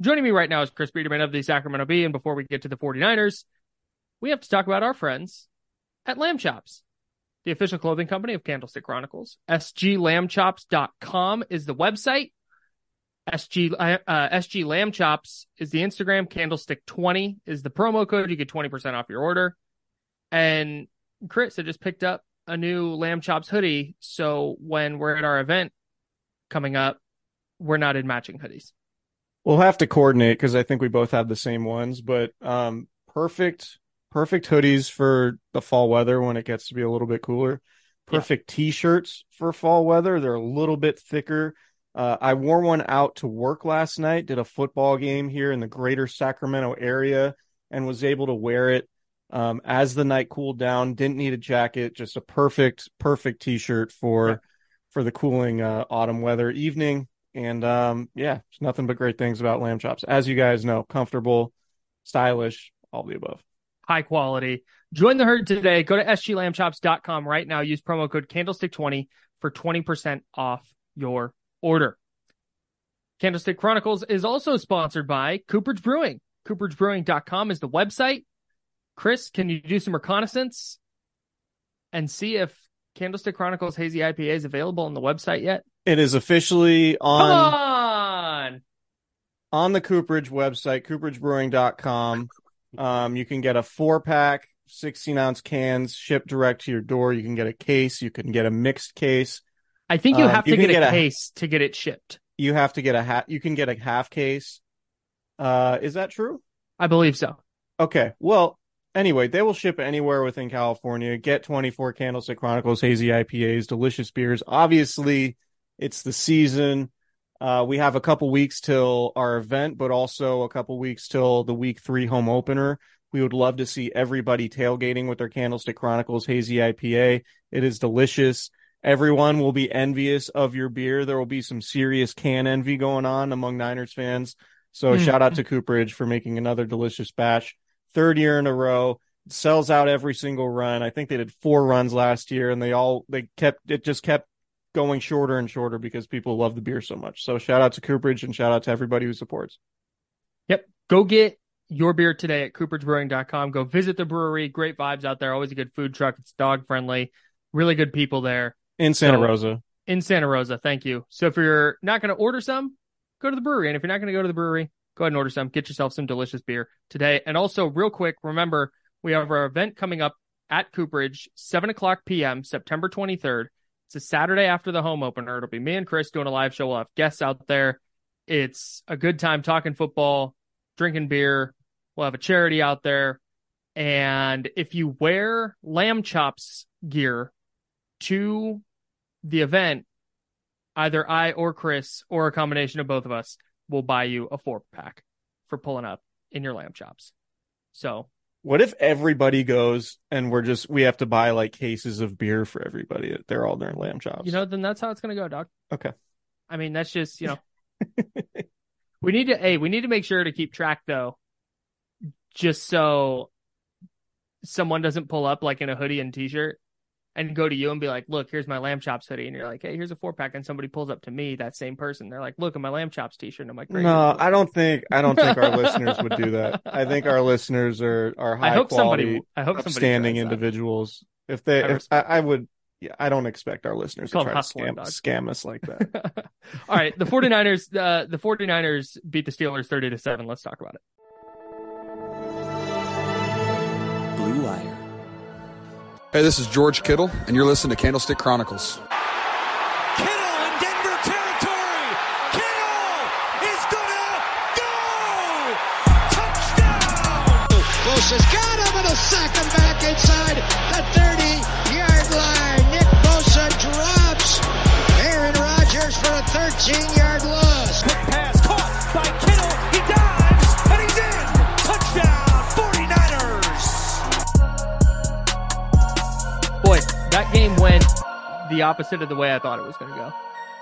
Joining me right now is Chris Biederman of the Sacramento Bee. And before we get to the 49ers, we have to talk about our friends at Lamb Chops, the official clothing company of Candlestick Chronicles. SGLambchops.com is the website. SG, uh, SG Lamb Chops is the Instagram. Candlestick20 is the promo code. You get 20% off your order. And Chris had just picked up a new Lamb Chops hoodie. So when we're at our event coming up, we're not in matching hoodies. We'll have to coordinate because I think we both have the same ones, but um, perfect, perfect hoodies for the fall weather when it gets to be a little bit cooler. Perfect yeah. t-shirts for fall weather. They're a little bit thicker. Uh, I wore one out to work last night. Did a football game here in the greater Sacramento area and was able to wear it um, as the night cooled down. Didn't need a jacket. Just a perfect, perfect t-shirt for yeah. for the cooling uh, autumn weather evening. And um, yeah, it's nothing but great things about lamb chops. As you guys know, comfortable, stylish, all the above. High quality. Join the herd today. Go to sglambchops.com right now. Use promo code candlestick20 for 20% off your order. Candlestick Chronicles is also sponsored by Cooperage Brewing. CooperageBrewing.com is the website. Chris, can you do some reconnaissance and see if Candlestick Chronicles Hazy IPA is available on the website yet? It is officially on on on the Cooperage website, cooperagebrewing.com. Um, you can get a four pack, 16 ounce cans shipped direct to your door. You can get a case. You can get a mixed case. I think you um, have to get, get, a case to get it shipped. You have to get a hat. You can get a half case. Uh, is that true? I believe so. Okay. Well, anyway, they will ship anywhere within California. Get 24 Candlestick Chronicles hazy IPAs, delicious beers. Obviously, it's the season. Uh, we have a couple weeks till our event, but also a couple weeks till the week three home opener. We would love to see everybody tailgating with their Candlestick Chronicles Hazy IPA. It is delicious. Everyone will be envious of your beer. There will be some serious can envy going on among Niners fans. So mm. shout out to Cooperage for making another delicious batch. Third year in a row. Sells out every single run. I think they did four runs last year and they all, they kept, it just kept going shorter and shorter because people love the beer so much. So shout out to Cooperage and shout out to everybody who supports. Yep. Go get your beer today at cooperagebrewing.com. Go visit the brewery. Great vibes out there. Always a good food truck. It's dog friendly. Really good people there. In Santa so, Rosa. In Santa Rosa. Thank you. So if you're not going to order some, go to the brewery. And if you're not going to go to the brewery, go ahead and order some. Get yourself some delicious beer today. And also, real quick, remember we have our event coming up at Cooperage, 7 o'clock p.m., September 23rd. It's a Saturday after the home opener. It'll be me and Chris doing a live show. We'll have guests out there. It's a good time talking football, drinking beer. We'll have a charity out there. And if you wear lamb chops gear to the event, either I or Chris or a combination of both of us will buy you a four pack for pulling up in your lamb chops. So what if everybody goes and we're just we have to buy like cases of beer for everybody? They're all their lamb chops. You know, then that's how it's gonna go, Doc. Okay. I mean, that's just you know. we need to hey, we need to make sure to keep track though, just so someone doesn't pull up like in a hoodie and t-shirt and go to you and be like, look, here's my lamb chops hoodie. And you're like, hey, here's a four pack. And somebody pulls up to me, that same person. They're like, look at my lamb chops t-shirt. And I'm like, no, I don't think, I don't think our listeners would do that. I think our listeners are, are high I hope quality, somebody, I hope somebody upstanding tries that. individuals. If they, I if, I, I would, yeah, I don't expect our listeners to try to scam, scam us like that. All right. The 49ers, uh, the 49ers beat the Steelers 30 to 7. Let's talk about it. Hey, this is George Kittle, and you're listening to Candlestick Chronicles. Kittle in Denver territory. Kittle is gonna go. Touchdown. Bosa's got him and a sack him back inside the 30 yard line. Nick Bosa drops Aaron Rodgers for a 13 the opposite of the way I thought it was going to go.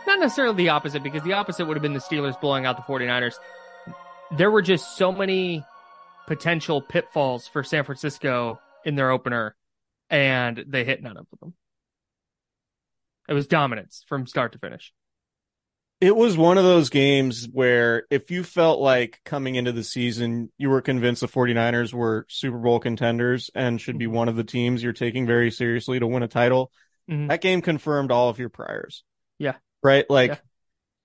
Not necessarily the opposite, because the opposite would have been the Steelers blowing out the 49ers. There were just so many potential pitfalls for San Francisco in their opener, and they hit none of them. It was dominance from start to finish. It was one of those games where if you felt like coming into the season, you were convinced the 49ers were Super Bowl contenders and should be mm-hmm. one of the teams you're taking very seriously to win a title, Mhm. that game confirmed all of your priors. Yeah. Right? Like Yeah.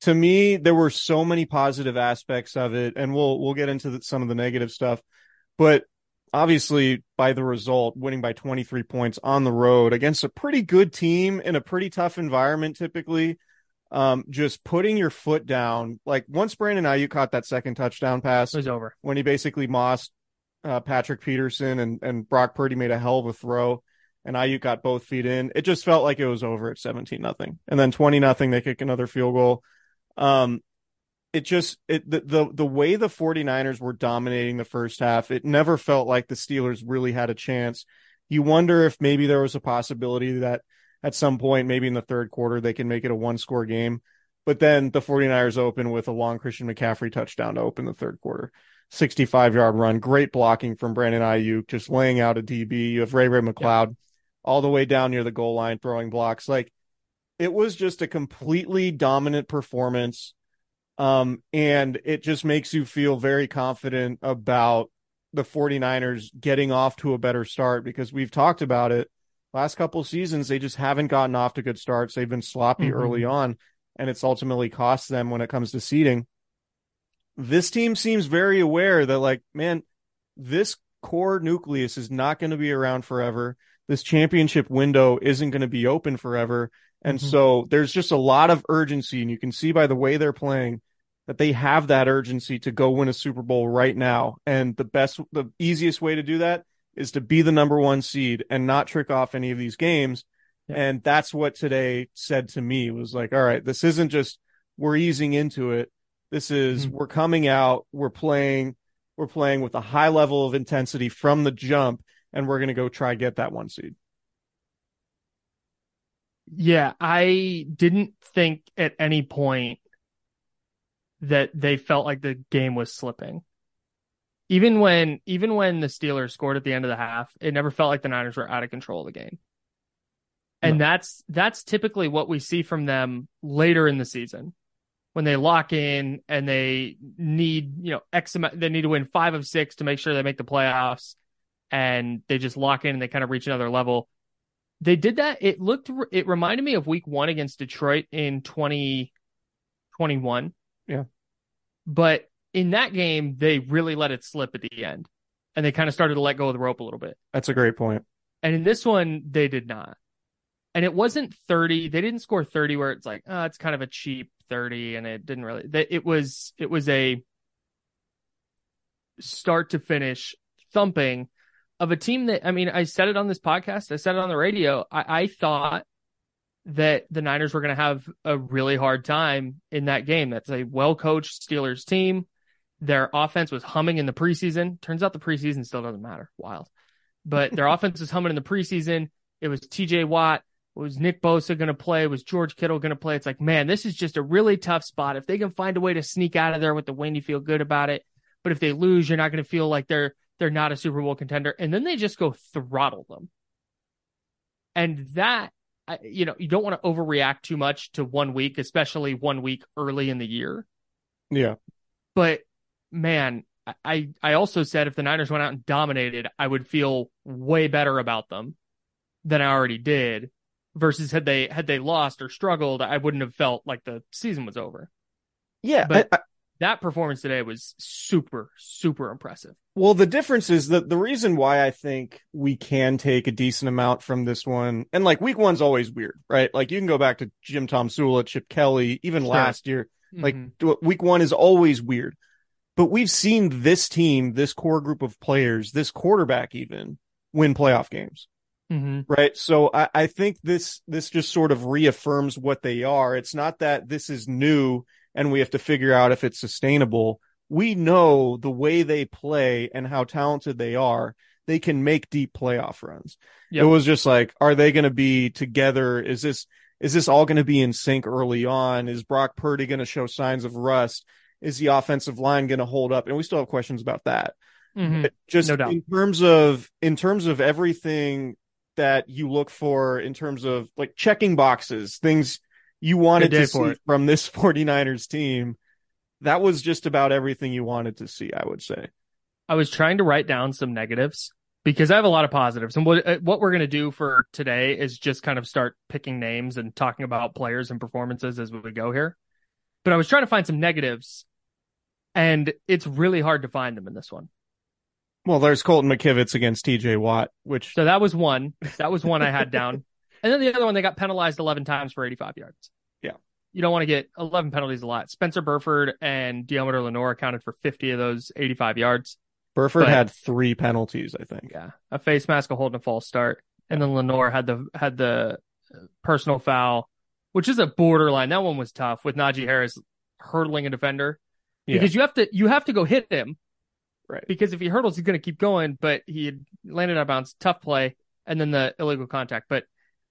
to me, there were so many positive aspects of it and we'll we'll get into the, some of the negative stuff. But obviously by the result, winning by 23 points on the road against a pretty good team in a pretty tough environment typically um, just putting your foot down. Like once Brandon Aiyuk caught that second touchdown pass It was over. when he basically mossed uh, Patrick Peterson and, and Brock Purdy made a hell of a throw and Aiyuk got both feet in. It just felt like it was over at 17 nothing. And then 20 nothing, they kick another field goal. Um, it just, it, the, the, the way the 49ers were dominating the first half, it never felt like the Steelers really had a chance. You wonder if maybe there was a possibility that at some point, maybe in the third quarter, they can make it a one score game. But then the 49ers open with a long Christian McCaffrey touchdown to open the third quarter. 65 yard run, great blocking from Brandon Aiyuk, just laying out a DB. You have Ray-Ray McCloud all the way down near the goal line throwing blocks. Like it was just a completely dominant performance. Um, and it just makes you feel very confident about the 49ers getting off to a better start because we've talked about it last couple seasons. They just haven't gotten off to good starts. They've been sloppy Mhm. early on and it's ultimately cost them when it comes to seeding. This team seems very aware that like, man, this core nucleus is not going to be around forever. This championship window isn't going to be open forever. And Mhm. so there's just a lot of urgency and you can see by the way they're playing that they have that urgency to go win a Super Bowl right now. And the best, the easiest way to do that is to be the number one seed and not trick off any of these games. Yeah. And that's what today said to me was like, all right, this isn't just we're easing into it. This is Mhm. we're coming out, we're playing, we're playing with a high level of intensity from the jump, and we're gonna go try get that one seed. Yeah, I didn't think at any point that they felt like the game was slipping. Even when even when the Steelers scored at the end of the half, it never felt like the Niners were out of control of the game. And that's that's typically what we see from them later in the season. When they lock in and they need, you know, X amount, they need to win five of six to make sure they make the playoffs and they just lock in and they kind of reach another level they did that. It looked, it reminded me of week one against Detroit in 2021. Yeah. But in that game, they really let it slip at the end and they kind of started to let go of the rope a little bit. That's a great point. And in this one, they did not. And it wasn't 30. They didn't score 30 where it's like, oh, it's kind of a cheap 30 and it didn't really, it was, it was a start to finish thumping of a team that I mean, I said it on this podcast, I said it on the radio. I, I thought that the Niners were going to have a really hard time in that game. That's a well coached Steelers team. Their offense was humming in the preseason. Turns out the preseason still doesn't matter. Wild. But their offense was humming in the preseason. It was TJ Watt. Was Nick Bosa going to play? Was George Kittle going to play? It's like, man, this is just a really tough spot. If they can find a way to sneak out of there with the win, you feel good about it. But if they lose, you're not going to feel like they're they're not a Super Bowl contender. And then they just go throttle them. And that, you know, you don't want to overreact too much to one week, especially one week early in the year. Yeah. But man, I I also said if the Niners went out and dominated, I would feel way better about them than I already did. Versus had they had they lost or struggled, I wouldn't have felt like the season was over. Yeah. But- I- I- That performance today was super super impressive. Well, the difference is that the reason why I think we can take a decent amount from this one, and like week one's always weird, right? Like you can go back to Jim Tomsula, Chip Kelly, even Sure. last year. Like Mhm. d- week one is always weird. But we've seen this team, this core group of players, this quarterback even win playoff games. Mhm. Right. So I, I think this this just sort of reaffirms what they are. It's not that this is new and we have to figure out if it's sustainable. We know the way they play and how talented they are. They can make deep playoff runs. Yep. It was just like, are they going to be together? Is this is this all going to be in sync early on? Is Brock Purdy going to show signs of rust? Is the offensive line going to hold up? And we still have questions about that Mhm. just No in terms of in terms of everything that you look for in terms of like checking boxes things you wanted to see from this 49ers team that was just about everything you wanted to see i would say I was trying to write down some negatives because I have a lot of positives. And what uh, what we're going to do for today is just kind of start picking names and talking about players and performances as we go here. But I was trying to find some negatives and it's really hard to find them in this one. well there's colton mckivitz against tj watt which So that was one. That was one I had down. And then the other one, they got penalized 11 times for 85 yards. Yeah. You don't want to get 11 penalties a lot. Spencer Burford and Deommodore Lenoir accounted for 50 of those 85 yards. burford but- had three penalties i think Yeah, a face mask, a hold, and a false start, and then Lenoir had the had the uh, personal foul, which is a borderline. That one was tough with Najee Harris hurdling a defender Yeah. because you have to you have to go hit him right because if he hurdles, he's going to keep going. But he landed out of bounds, tough play, and then the illegal contact. But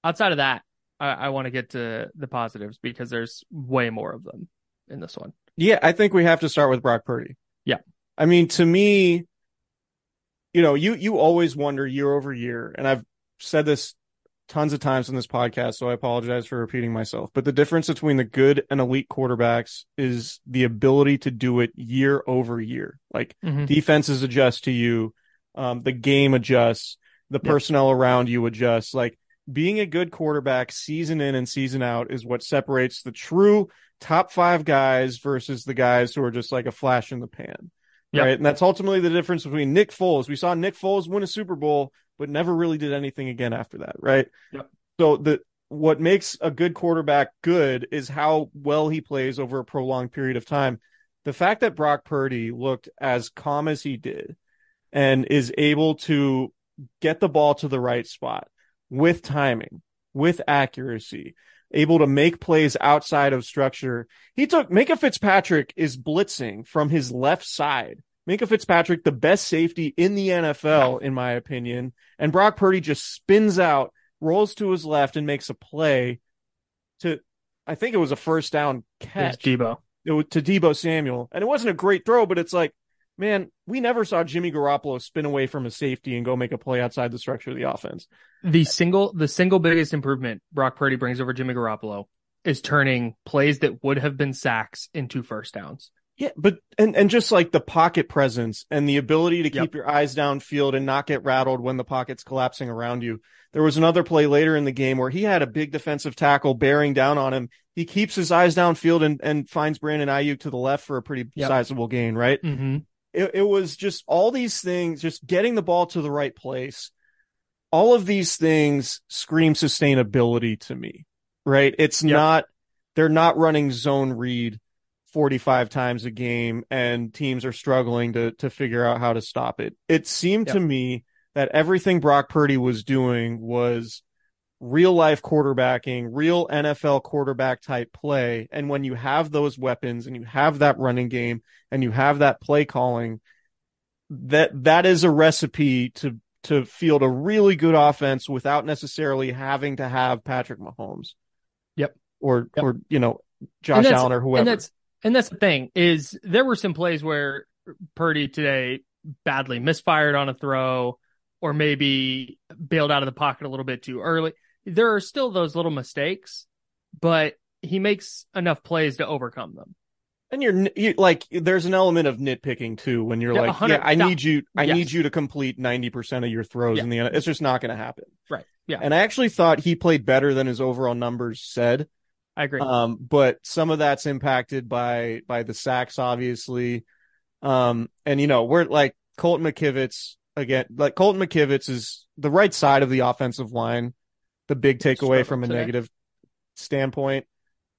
outside of that, I, I want to get to the positives because there's way more of them in this one. Yeah, I think we have to start with Brock Purdy. Yeah. I mean, to me, you know, you you always wonder year over year, and I've said this tons of times on this podcast, so I apologize for repeating myself. But the difference between the good and elite quarterbacks is the ability to do it year over year. Like Mhm. defenses adjust to you, um, the game adjusts, the Yep. personnel around you adjusts. Like being a good quarterback season in and season out is what separates the true top five guys versus the guys who are just like a flash in the pan. Yep. Right. And that's ultimately the difference between Nick Foles. We saw Nick Foles win a Super Bowl, but never really did anything again after that. Right. Yep. So the, what makes a good quarterback good is how well he plays over a prolonged period of time. The fact that Brock Purdy looked as calm as he did and is able to get the ball to the right spot with timing, with accuracy, able to make plays outside of structure. He took Minkah Fitzpatrick is blitzing from his left side. Minkah Fitzpatrick, the best safety in the NFL, in my opinion. And Brock Purdy just spins out, rolls to his left, and makes a play to, I think it was a first down catch Deebo. it was to Deebo Samuel. And it wasn't a great throw, but it's like, man, we never saw Jimmy Garoppolo spin away from a safety and go make a play outside the structure of the offense. The single the single biggest improvement Brock Purdy brings over Jimmy Garoppolo is turning plays that would have been sacks into first downs. Yeah, but and and just like the pocket presence and the ability to Yep. keep your eyes downfield and not get rattled when the pocket's collapsing around you. There was another play later in the game where he had a big defensive tackle bearing down on him. He keeps his eyes downfield and, and finds Brandon Aiyuk to the left for a pretty Yep. sizable gain, right? Mm-hmm. It, it was just all these things, just getting the ball to the right place. All of these things scream sustainability to me, right? It's Yep. not, they're not running zone read 45 times a game and teams are struggling to, to figure out how to stop it. It seemed Yep. to me that everything Brock Purdy was doing was real life quarterbacking, real NFL quarterback type play. And when you have those weapons and you have that running game and you have that play calling, that that is a recipe to to field a really good offense without necessarily having to have Patrick Mahomes. Yep. Or Yep. or you know, Josh Allen or whoever. And that's and that's the thing is there were some plays where Purdy today badly misfired on a throw or maybe bailed out of the pocket a little bit too early. There are still those little mistakes, but he makes enough plays to overcome them. And you're you, like, there's an element of nitpicking too when you're like, yeah, I need you, I Yes. need you to complete 90% of your throws Yeah. in the end. It's just not going to happen. Right. Yeah. And I actually thought he played better than his overall numbers said. I agree. Um, but some of that's impacted by by the sacks, obviously. Um, and you know, we're like Colton McKivitz again. Like Colton McKivitz is the right side of the offensive line. The big takeaway from a today. negative standpoint,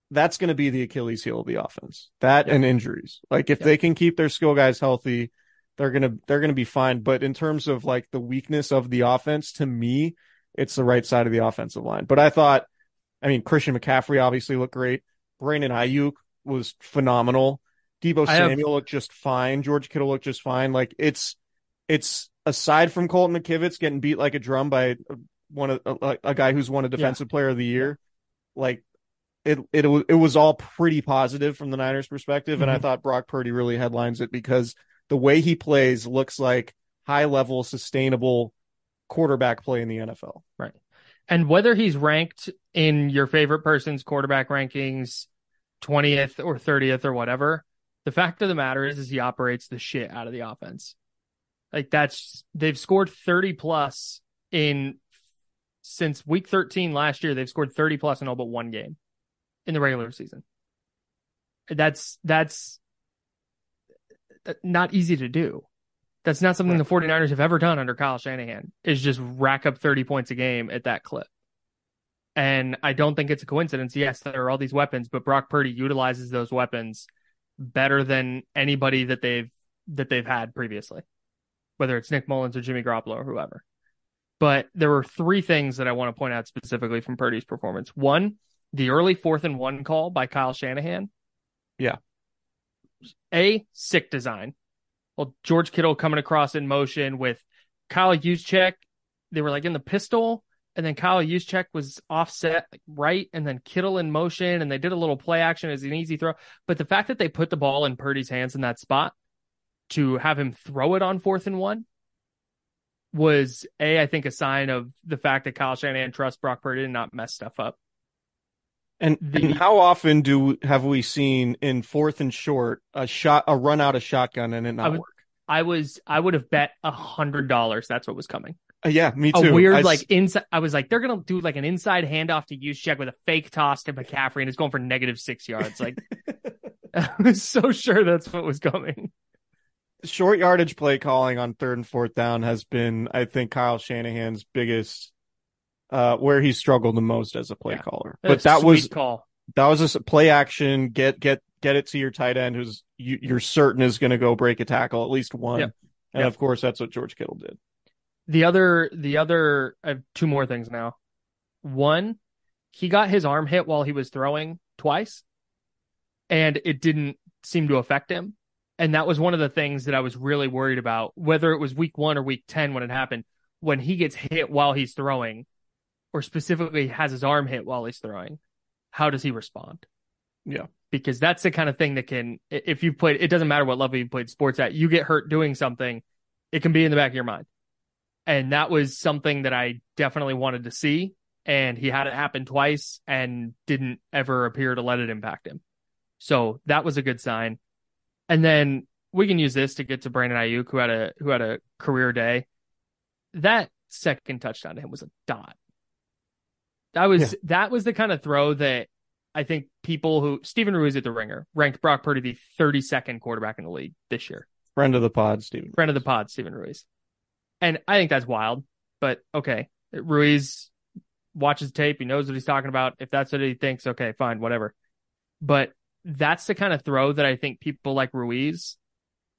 that's going to be the Achilles heel of the offense. That Yeah. and injuries. Like if Yeah. they can keep their skill guys healthy, they're gonna they're gonna be fine. But in terms of like the weakness of the offense, to me, it's the right side of the offensive line. But I thought, I mean, Christian McCaffrey obviously looked great. Brandon Aiyuk was phenomenal. Deebo I have- Samuel looked just fine. George Kittle looked just fine. Like it's it's aside from Colton McKivitz getting beat like a drum by one of a, a guy who's won a defensive player of the year, like it it it was all pretty positive from the Niners perspective, and I Mhm. thought Brock Purdy really headlines it because the way he plays looks like high level sustainable quarterback play in the NFL. Right. And whether he's ranked in your favorite person's quarterback rankings 20th or 30th or whatever, the fact of the matter is, is he operates the shit out of the offense. Like that's, they've scored 30 plus in since week 13 last year. They've scored 30 plus in all but one game in the regular season. That's, that's uh, not easy to do. That's not something the 49ers have ever done under Kyle Shanahan is just rack up 30 points a game at that clip. And I don't think it's a coincidence. Yes, there are all these weapons, but Brock Purdy utilizes those weapons better than anybody that they've that they've had previously, whether it's Nick Mullens or Jimmy Garoppolo or whoever. But there were three things that I want to point out specifically from Purdy's performance. One, the early fourth and one call by Kyle Shanahan. Yeah. A sick design. Well, George Kittle coming across in motion with Kyle Juszczyk. They were like in the pistol, and then Kyle Juszczyk was offset like right, and then Kittle in motion, and they did a little play action as an easy throw. But the fact that they put the ball in Purdy's hands in that spot to have him throw it on fourth and one was a, I think, a sign of the fact that Kyle Shanahan trusts Brock Purdy to not mess stuff up. And, The- and how often do have we seen in fourth and short a shot a run out of shotgun and it I not would- work? I was, I would have bet a hundred dollars that's what was coming. Uh, yeah, me too. a weird I like inside. I was like, they're gonna do like an inside handoff to Juszczyk with a fake toss to McCaffrey, and it's going for negative six yards. Like, I was so sure that's what was coming. Short yardage play calling on third and fourth down has been, I think, Kyle Shanahan's biggest, uh, where he struggled the most as a play Yeah. caller. That's But that a was call. that was a play action. Get get get it to your tight end, who's you, you're certain is going to go break a tackle, at least one. Yep. And Yep. of course, that's what George Kittle did. The other, the other, I have two more things now. One, he got his arm hit while he was throwing twice, and it didn't seem to affect him. And that was one of the things that I was really worried about, whether it was week one or week 10 when it happened. When he gets hit while he's throwing, or specifically has his arm hit while he's throwing, how does he respond? Yeah. Because that's the kind of thing that can, if you've played, it doesn't matter what level you played sports at, you get hurt doing something, it can be in the back of your mind. And that was something that I definitely wanted to see. And he had it happen twice and didn't ever appear to let it impact him. So that was a good sign. And then we can use this to get to Brandon Aiyuk, who had a who had a career day. That second touchdown to him was a dot. That was that was the kind of throw that I think people who Steven Ruiz at the Ringer ranked Brock Purdy the 32nd quarterback in the league this year. Friend of the pod, Steven. Friend of the pod, Steven Ruiz. And I think that's wild, but okay. Ruiz watches tape. He knows what he's talking about. If that's what he thinks, okay, fine, whatever. But that's the kind of throw that I think people like Ruiz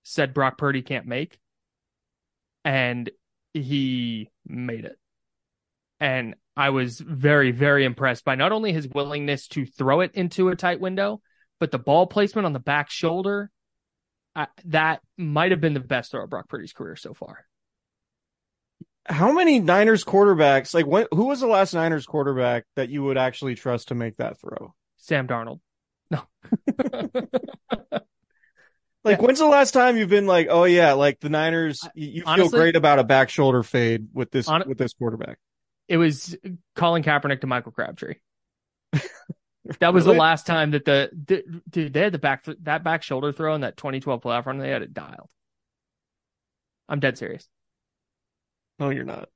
said Brock Purdy can't make. And he made it. And I was very, very impressed by not only his willingness to throw it into a tight window, but the ball placement on the back shoulder. I, that might have been the best throw of Brock Purdy's career so far. How many Niners quarterbacks, like when, who was the last Niners quarterback that you would actually trust to make that throw? Sam Darnold. No. Like, Yeah. when's the last time you've been like, oh yeah, like the Niners, you, you feel great about a back shoulder fade with this Hon- with this quarterback? It was Colin Kaepernick to Michael Crabtree. That was Really? the last time that the, the dude they had the back that back shoulder throw in that 2012 playoff run. They had it dialed. I'm dead serious. No, you're not.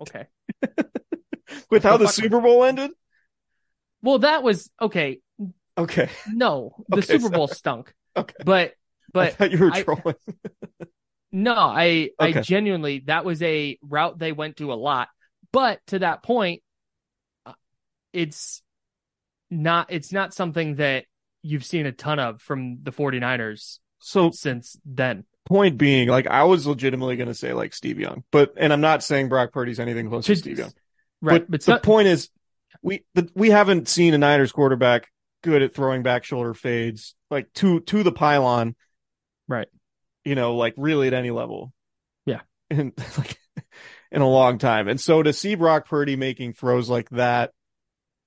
Okay. With how the Super Bowl ended? Well, that was okay. Okay. No, the Okay, Super Bowl stunk. Okay. But I but you were I- trolling. no, I I genuinely that was a route they went to a lot. But to that point, uh, it's not it's not something that you've seen a ton of from the 49ers So since then. point being, like I was legitimately gonna say like Steve Young, but and I'm not saying Brock Purdy's anything close to To- Steve Young. Right. But, But, the point is, we the, we haven't seen a Niners quarterback good at throwing back shoulder fades like to to the pylon, Right. You know, like really at any level. Yeah. in like in a long time. And so to see Brock Purdy making throws like that,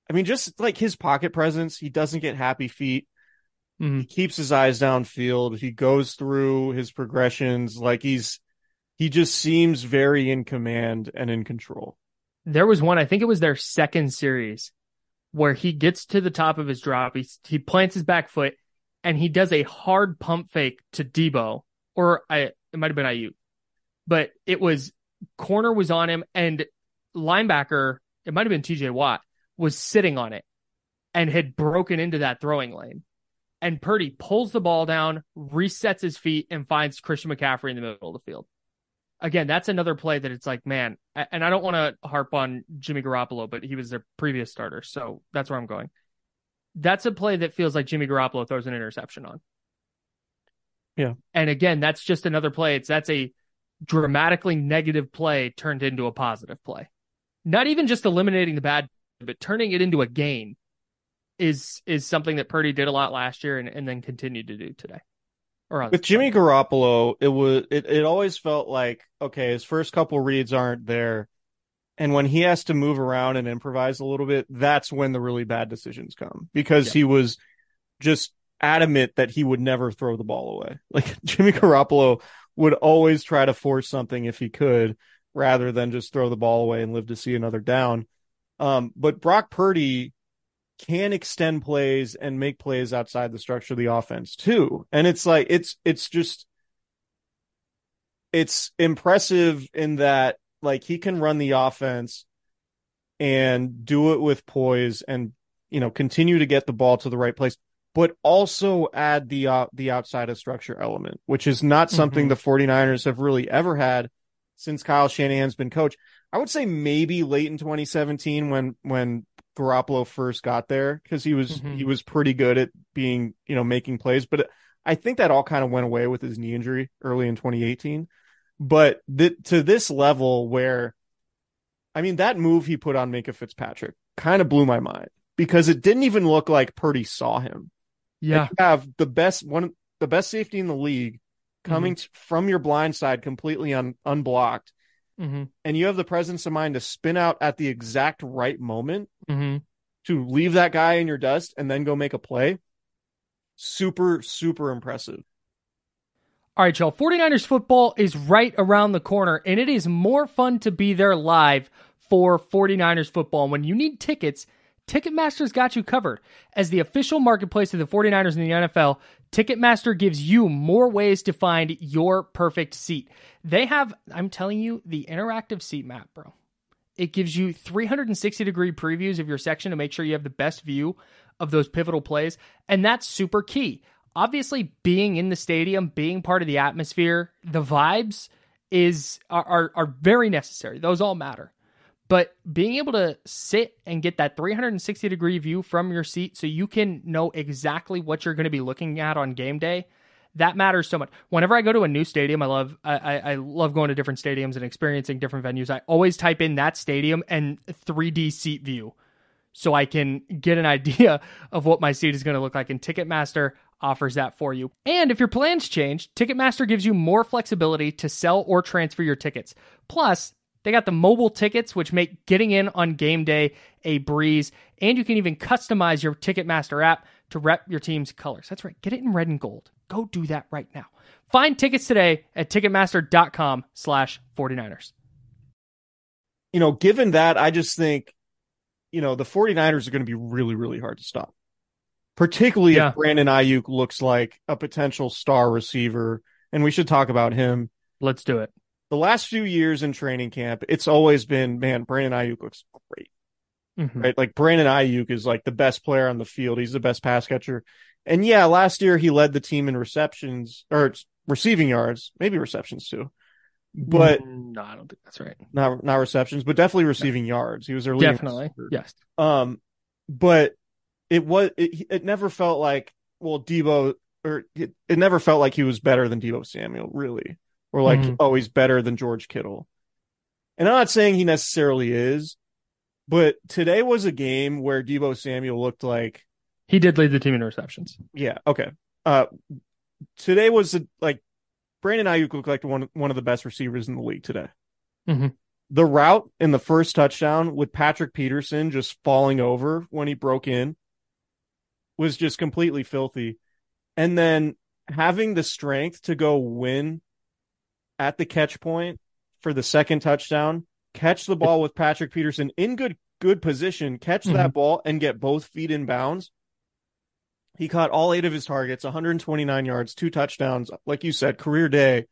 I mean, just like his pocket presence, he doesn't get happy feet. Mhm. He keeps his eyes downfield. He goes through his progressions like he's he just seems very in command and in control. There was one, I think it was their second series, where he gets to the top of his drop. He, he plants his back foot and he does a hard pump fake to Deebo, or I, it might have been Aiyuk, but it was corner was on him and linebacker, it might have been TJ Watt, was sitting on it and had broken into that throwing lane. And Purdy pulls the ball down, resets his feet, and finds Christian McCaffrey in the middle of the field again, that's another play that it's like, man, and I don't want to harp on Jimmy Garoppolo, but he was their previous starter, so that's where I'm going. That's a play that feels like Jimmy Garoppolo throws an interception on. Yeah. And again, that's just another play. It's that's a dramatically negative play turned into a positive play. Not even just eliminating the bad, but turning it into a gain is is something that Purdy did a lot last year and, and then continued to do today. Or With Jimmy Garoppolo, it was it, it always felt like okay, his first couple reads aren't there. And when he has to move around and improvise a little bit, that's when the really bad decisions come because Yeah. he was just adamant that he would never throw the ball away. Like Jimmy Garoppolo would always try to force something if he could rather than just throw the ball away and live to see another down. Um, but Brock Purdy can extend plays and make plays outside the structure of the offense too. And it's like it's it's just it's impressive in that like he can run the offense and do it with poise and you know continue to get the ball to the right place but also add the uh, the outside of structure element which is not something Mhm. the 49ers have really ever had since Kyle Shanahan's been coach. I would say maybe late in 2017 when when Garoppolo first got there because he was Mhm. he was pretty good at being you know making plays, but I think that all kind of went away with his knee injury early in 2018. But th- to this level where, I mean, that move he put on Minkah Fitzpatrick kind of blew my mind because it didn't even look like Purdy saw him. Yeah. You have the best one, the best safety in the league coming t- from your blind side completely un- unblocked Mm-hmm. and you have the presence of mind to spin out at the exact right moment Mm-hmm. to leave that guy in your dust and then go make a play. Super, super impressive. All right, y'all. 49ers football is right around the corner, and it is more fun to be there live for 49ers football. And when you need tickets, Ticketmaster's got you covered. As the official marketplace of the 49ers in the NFL, Ticketmaster gives you more ways to find your perfect seat. They have, I'm telling you, the interactive seat map, bro. It gives you 360 degree previews of your section to make sure you have the best view of those pivotal plays. And that's super key. Obviously, being in the stadium, being part of the atmosphere, the vibes is are, are, are very necessary. Those all matter. But being able to sit and get that 360 degree view from your seat so you can know exactly what you're going to be looking at on game day, that matters so much. Whenever I go to a new stadium, I love I, I love going to different stadiums and experiencing different venues. I always type in that stadium and 3D seat view so I can get an idea of what my seat is going to look like. And Ticketmaster offers that for you. And if your plans change, Ticketmaster gives you more flexibility to sell or transfer your tickets. Plus, they got the mobile tickets, which make getting in on game day a breeze. And you can even customize your Ticketmaster app to rep your team's colors. That's right. Get it in red and gold. Go do that right now. Find tickets today at Ticketmaster.com slash 49ers. you know, given that, I just think, you know, the 49ers are going to be really, really hard to stop. Particularly Yeah. if Brandon Aiyuk looks like a potential star receiver. And we should talk about him. Let's do it. The last few years in training camp, it's always been, man, Brandon Aiyuk looks great. Mhm. right? Like Brandon Aiyuk is like the best player on the field. He's the best pass catcher. And yeah, last year he led the team in receptions or receiving yards, maybe receptions too, but Mm, no, I don't think that's right. not not receptions, but definitely receiving yards. He was their leading Definitely. receiver. Yes. Um, but it was it, it never felt like well Deebo or it, it never felt like he was better than Deebo Samuel really, or like Mhm. oh he's better than George Kittle. And I'm not saying he necessarily is, but today was a game where Deebo Samuel looked like He did lead the team in receptions. yeah okay. Uh, today was a, like Brandon Aiyuk looked like one one of the best receivers in the league today. Mhm. The route in the first touchdown with Patrick Peterson just falling over when he broke in was just completely filthy. And then having the strength to go win at the catch point for the second touchdown, catch the ball with Patrick Peterson in good good position, catch that ball and get both feet in bounds. He caught all eight of his targets, 129 yards, two touchdowns, like you said, career day.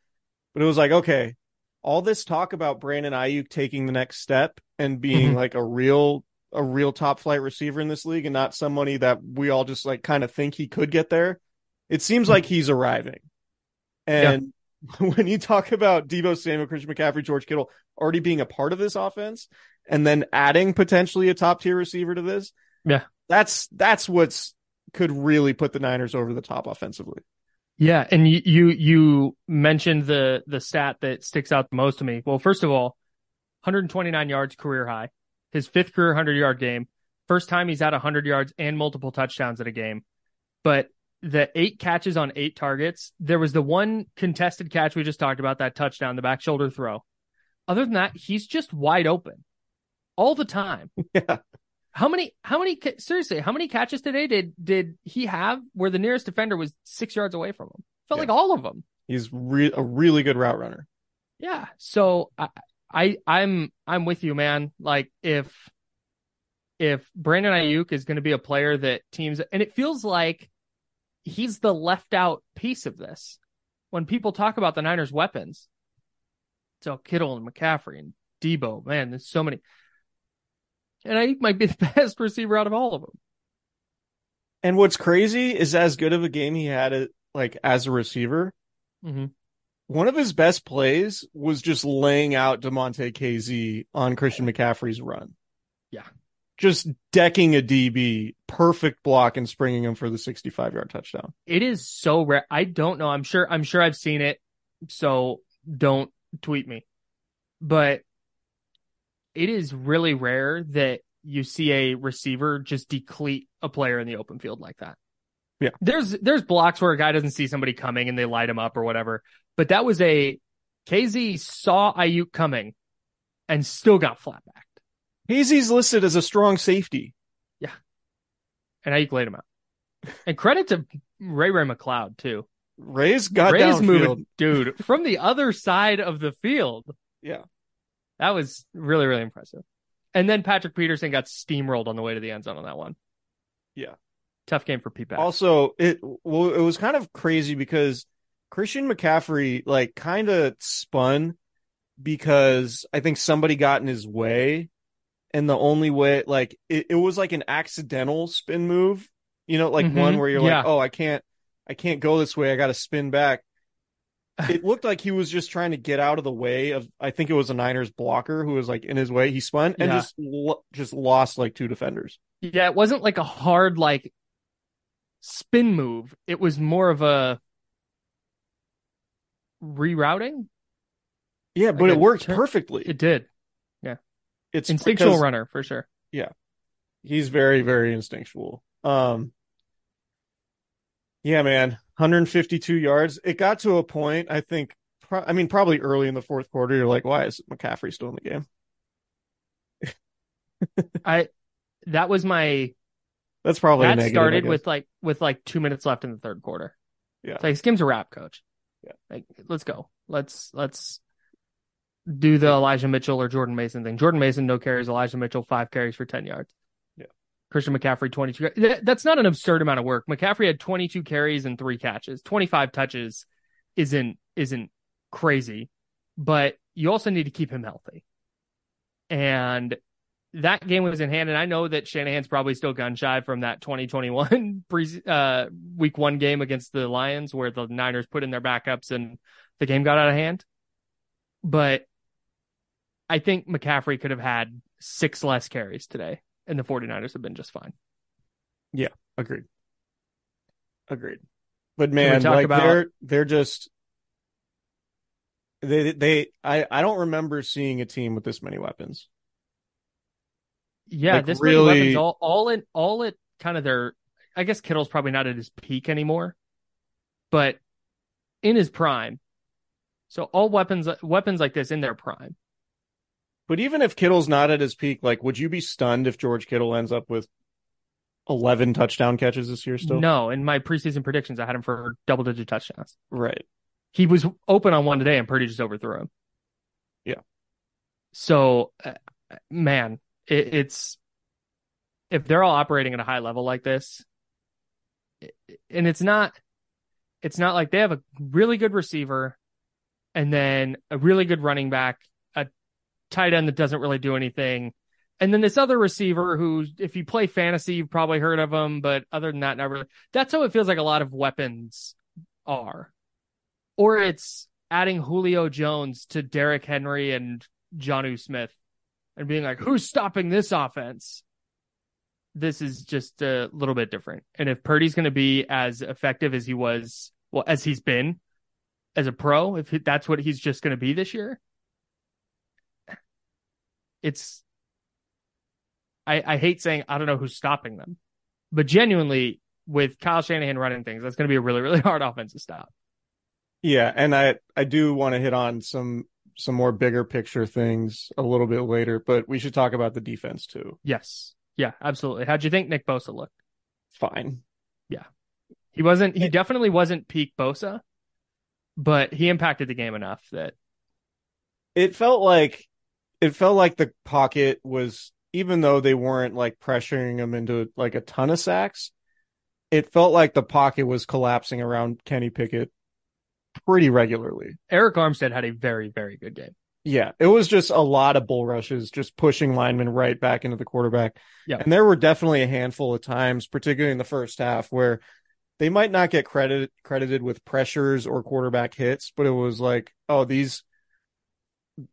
But it was like, okay, all this talk about Brandon Aiyuk taking the next step and being Mhm. like a real a real top flight receiver in this league and not somebody that we all just like kind of think he could get there. It seems like he's arriving. And when you talk about Deebo Samuel, Christian McCaffrey, George Kittle already being a part of this offense and then adding potentially a top tier receiver to this, Yeah. that's that's what's could really put the Niners over the top offensively. Yeah, and you, you you mentioned the the stat that sticks out the most to me. Well, first of all, 129 yards career high, his fifth career 100 yard game, first time he's at 100 yards and multiple touchdowns in a game. But the eight catches on eight targets, there was the one contested catch we just talked about, that touchdown, the back shoulder throw. Other than that, he's just wide open all the time. Yeah. How many? How many? Seriously, how many catches today did did he have where the nearest defender was six yards away from him? Felt Yeah. like all of them. He's re- a really good route runner. Yeah. So I, I I'm I'm with you, man. Like if if Brandon Aiyuk is going to be a player that teams and it feels like he's the left out piece of this. When people talk about the Niners weapons, so Kittle and McCaffrey and Deebo, man, there's so many. And I might be the best receiver out of all of them. And what's crazy is as good of a game he had it like as a receiver. Mm-hmm. One of his best plays was just laying out Damontae Kazee on Christian McCaffrey's run. Just decking a DB, perfect block and springing him for the 65 yard touchdown. It is so rare. I don't know. I'm sure. I'm sure I've seen it. So don't tweet me. But it is really rare that you see a receiver just decleat a player in the open field like that. Yeah. There's there's blocks where a guy doesn't see somebody coming and they light him up or whatever. But that was a Kazee saw Aiyuk coming and still got flat backed. Kazee's listed as a strong safety. Yeah. And Aiyuk laid him out. And credit to Ray Ray McLeod too. Ray's got Ray's downfield. moving, dude, from the other side of the field. Yeah. That was really, really impressive. And then Patrick Peterson got steamrolled on the way to the end zone on that one. Yeah. Tough game for Pete. Back. Also, it well, it was kind of crazy because Christian McCaffrey like kind of spun because I think somebody got in his way, and the only way like it, it was like an accidental spin move, you know, like Mhm. one where you're Yeah. like, oh, I can't, I can't go this way, I got to spin back. It looked like he was just trying to get out of the way of. I think it was a Niners blocker who was like in his way. He spun and Yeah. just lo- just lost like two defenders. yeah, it wasn't like a hard like spin move. It was more of a rerouting. Yeah, but it worked perfectly. It did. It's Instinctual because- runner for sure. Yeah. He's very very instinctual um yeah man 152 yards it got to a point i think pro- i mean probably early in the fourth quarter you're like why is mccaffrey still in the game I that was my that's probably that negative, started with like with like two minutes left in the third quarter. Yeah. It's like game's a wrap, coach. Yeah. Like let's go. Let's let's do the Elijah Mitchell or Jordan Mason thing. Jordan Mason, no carries. Elijah Mitchell, five carries for 10 yards. Yeah. Christian McCaffrey, 22. That's not an absurd amount of work. McCaffrey had 22 carries and three catches. 25 touches isn't, isn't crazy, but you also need to keep him healthy. And that game was in hand. And I know that Shanahan's probably still gun shy from that 2021 pre, uh, week one game against the Lions where the Niners put in their backups and the game got out of hand. But I think McCaffrey could have had six less carries today and the 49ers have been just fine. Yeah, agreed. Agreed. But man, like about- they're they're just they they I I don't remember seeing a team with this many weapons. Yeah, Like, this really- many weapons all all in all at kind of their I guess Kittle's probably not at his peak anymore, but in his prime. So all weapons weapons like this in their prime. But even if Kittle's not at his peak, like would you be stunned if George Kittle ends up with 11 touchdown catches this year still? No, in my preseason predictions I had him for double digit touchdowns. Right. He was open on one today and Purdy just overthrew him. Yeah. So uh, man, it, it's if they're all operating at a high level like this, and it's not, it's not like they have a really good receiver, and then a really good running back, tight end that doesn't really do anything, and then this other receiver who, if you play fantasy, you've probably heard of him, but other than that, really. That's how it feels like a lot of weapons are, or it's adding Julio Jones to Derrick Henry and Jonnu Smith and being like, who's stopping this offense? This is just a little bit different. And if Purdy's going to be as effective as he was, well, as he's been as a pro, if that's what he's just going to be this year, it's, I, I hate saying I don't know who's stopping them, but genuinely with Kyle Shanahan running things, that's going to be a really, really hard offense to stop. Yeah, and I I do want to hit on some some more bigger picture things a little bit later, but we should talk about the defense too. Yes. Yeah, absolutely. How'd you think Nick Bosa looked? Fine. Yeah. He wasn't, he definitely wasn't peak Bosa, but he impacted the game enough that It felt like it felt like the pocket was even though they weren't like pressuring him into like a ton of sacks, it felt like the pocket was collapsing around Kenny Pickett pretty regularly. Arik Armstead had a very, very good game. Yeah, it was just a lot of bull rushes, just pushing linemen right back into the quarterback. Yeah. And there were definitely a handful of times, particularly in the first half, where they might not get credit credited with pressures or quarterback hits, but it was like, oh, these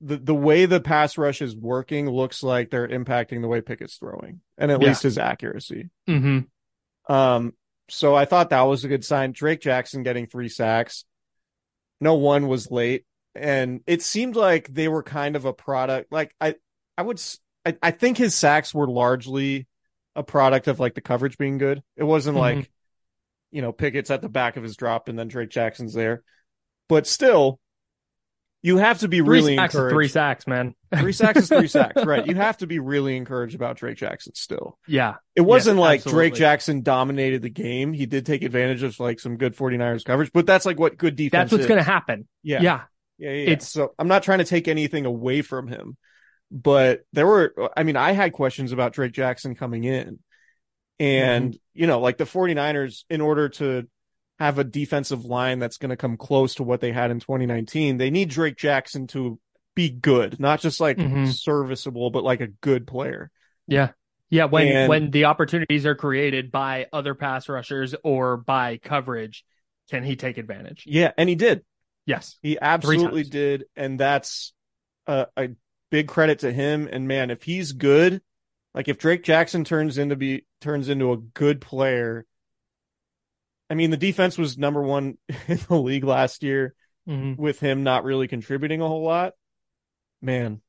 the the way the pass rush is working looks like they're impacting the way Pickett's throwing, and at Yeah. least his accuracy. Mm-hmm. Um, so I thought that was a good sign. Drake Jackson getting three sacks. No one was late. And it seemed like they were kind of a product. Like I, I would, s- I, I think his sacks were largely a product of like the coverage being good. It wasn't Mhm. like, you know, Pickett's at the back of his drop and then Drake Jackson's there. But still, you have to be Three really sacks encouraged. three sacks, man. Three sacks is three sacks, right? You have to be really encouraged about Drake Jackson still. Yeah. It wasn't like absolutely. Drake Jackson dominated the game. He did take advantage of like some good 49ers coverage, but that's like what good defense That's what's going to happen. Yeah. Yeah. Yeah. yeah, It's- so I'm not trying to take anything away from him, but there were, I mean, I had questions about Drake Jackson coming in and, Mm-hmm. you know, like the 49ers, in order to have a defensive line that's going to come close to what they had in 2019, they need Drake Jackson to be good, not just like Mhm. serviceable, but like a good player. Yeah. Yeah. When, And- when the opportunities are created by other pass rushers or by coverage, can he take advantage? Yeah. And he did. Yes. He absolutely did, and that's a, a big credit to him. And man, if he's good, like if Drake Jackson turns into be turns into a good player, I mean, the defense was number one in the league last year Mhm. with him not really contributing a whole lot. Man,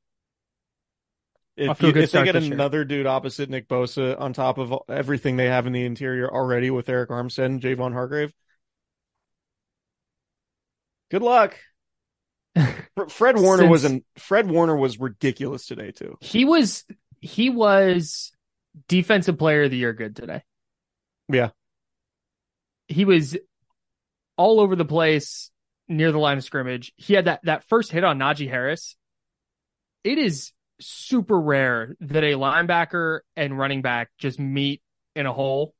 if, you, if they get this year. another dude opposite Nick Bosa on top of everything they have in the interior already with Arik Armstead and Javon Hargrave, good luck. Fred Warner was an Fred Warner was ridiculous today too. He was, he was defensive player of the year good today. Yeah. He was all over the place near the line of scrimmage. He had that, that first hit on Najee Harris it is super rare that a linebacker and running back just meet in a hole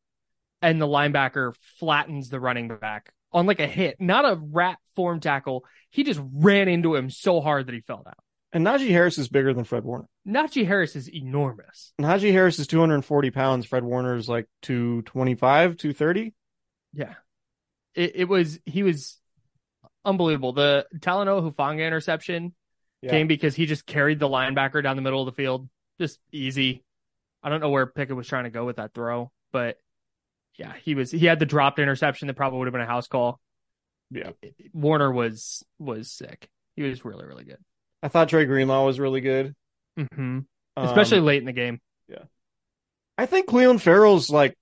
and the linebacker flattens the running back on like a hit, not a rat form tackle. He just ran into him so hard that he fell down. And Najee Harris is bigger than Fred Warner. Najee Harris is enormous. Najee Harris is 240 pounds. Fred Warner is like 225, 230. Yeah. It, it was, he was unbelievable. The Talanoa Hufanga interception Yeah. came because he just carried the linebacker down the middle of the field. Just easy. I don't know where Pickett was trying to go with that throw, but yeah, he was, he had the dropped interception that probably would have been a house call. Yeah. Warner was, was sick. He was really, really good. I thought Dre Greenlaw was really good. hmm Um, Especially late in the game. Yeah. I think Clelin Ferrell's like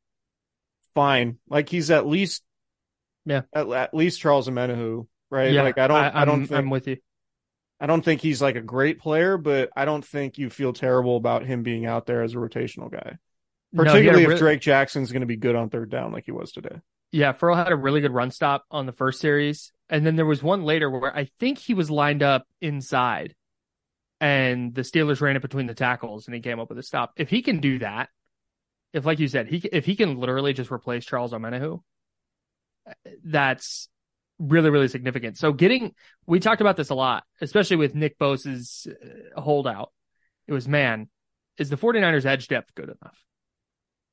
fine. Like he's at least Yeah. at, at least Charles Omenihu, right? Yeah. Like I don't I, I'm- don't think I'm with you. I don't think he's like a great player, but I don't think you feel terrible about him being out there as a rotational guy. No, Particularly if really- Drake Jackson's going to be good on third down like he was today. Yeah, Ferrell had a really good run stop on the first series. And then there was one later where I think he was lined up inside and the Steelers ran it between the tackles and he came up with a stop. If he can do that, if like you said, he if he can literally just replace Charles Omenihu, that's really, really significant. So getting, we talked about this a lot, especially with Nick Bosa's uh, holdout. It was, man, is the 49ers edge depth good enough?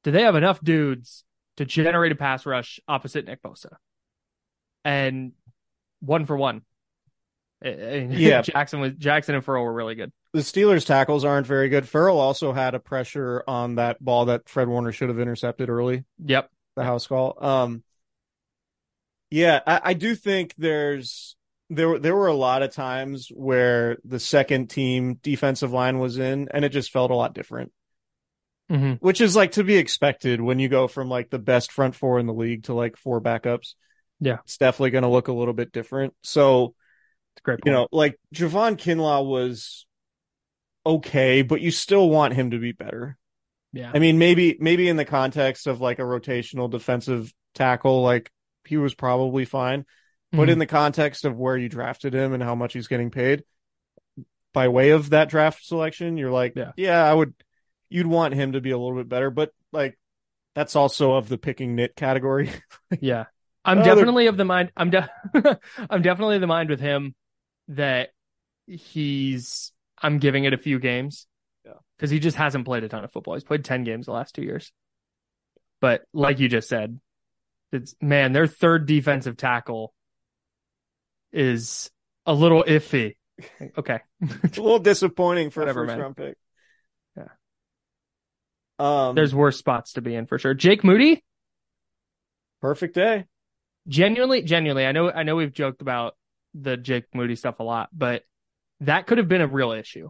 Do they have enough dudes to generate a pass rush opposite Nick Bosa? And one for one. Yeah. Jackson was Jackson and Ferrell were really good. The Steelers tackles aren't very good. Ferrell also had a pressure on that ball that Fred Warner should have intercepted early. Yep. the house call. Um, yeah, I, I do think there's there were there were a lot of times where the second team defensive line was in, and it just felt a lot different, hmm which is like to be expected when you go from like the best front four in the league to like four backups. Yeah. it's definitely going to look a little bit different. So great. you know, like Javon Kinlaw was okay, but you still want him to be better. yeah. I mean, maybe maybe in the context of like a rotational defensive tackle, like he was probably fine. But Mhm. in the context of where you drafted him and how much he's getting paid, by way of that draft selection, you're like, Yeah. yeah, I would. You'd want him to be a little bit better, but like that's also of the picking nit category. Yeah. I'm Oh, they're- definitely of the mind I'm de- I'm definitely of the mind with him that he's I'm giving it a few games. Yeah. Cuz he just hasn't played a ton of football. He's played 10 games the last 2 years. But like you just said, it's man, their third defensive tackle is a little iffy. Okay. it's a little disappointing for Whatever, a first round pick. Yeah. Um, There's worse spots to be in for sure. Jake Moody, perfect day. genuinely, genuinely, I know, I know we've joked about the Jake Moody stuff a lot, but that could have been a real issue.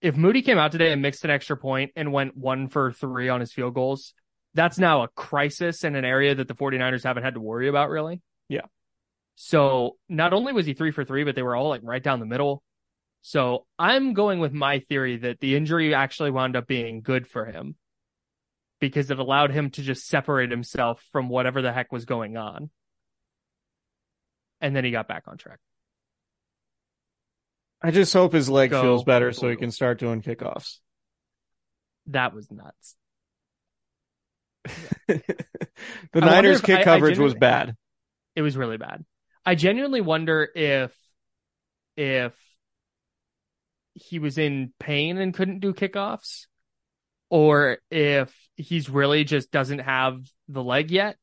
If Moody came out today and mixed an extra point and went one for three on his field goals, that's now a crisis in an area that the 49ers haven't had to worry about really. Yeah. So not only was he three for three, but they were all like right down the middle. So I'm going with my theory that the injury actually wound up being good for him because it allowed him to just separate himself from whatever the heck was going on. And then he got back on track. I just hope his leg Go. feels better so he can start doing kickoffs. That was nuts. the I Niners kick I- I coverage was bad. It was really bad. I genuinely wonder if if he was in pain and couldn't do kickoffs or if he's really just doesn't have the leg yet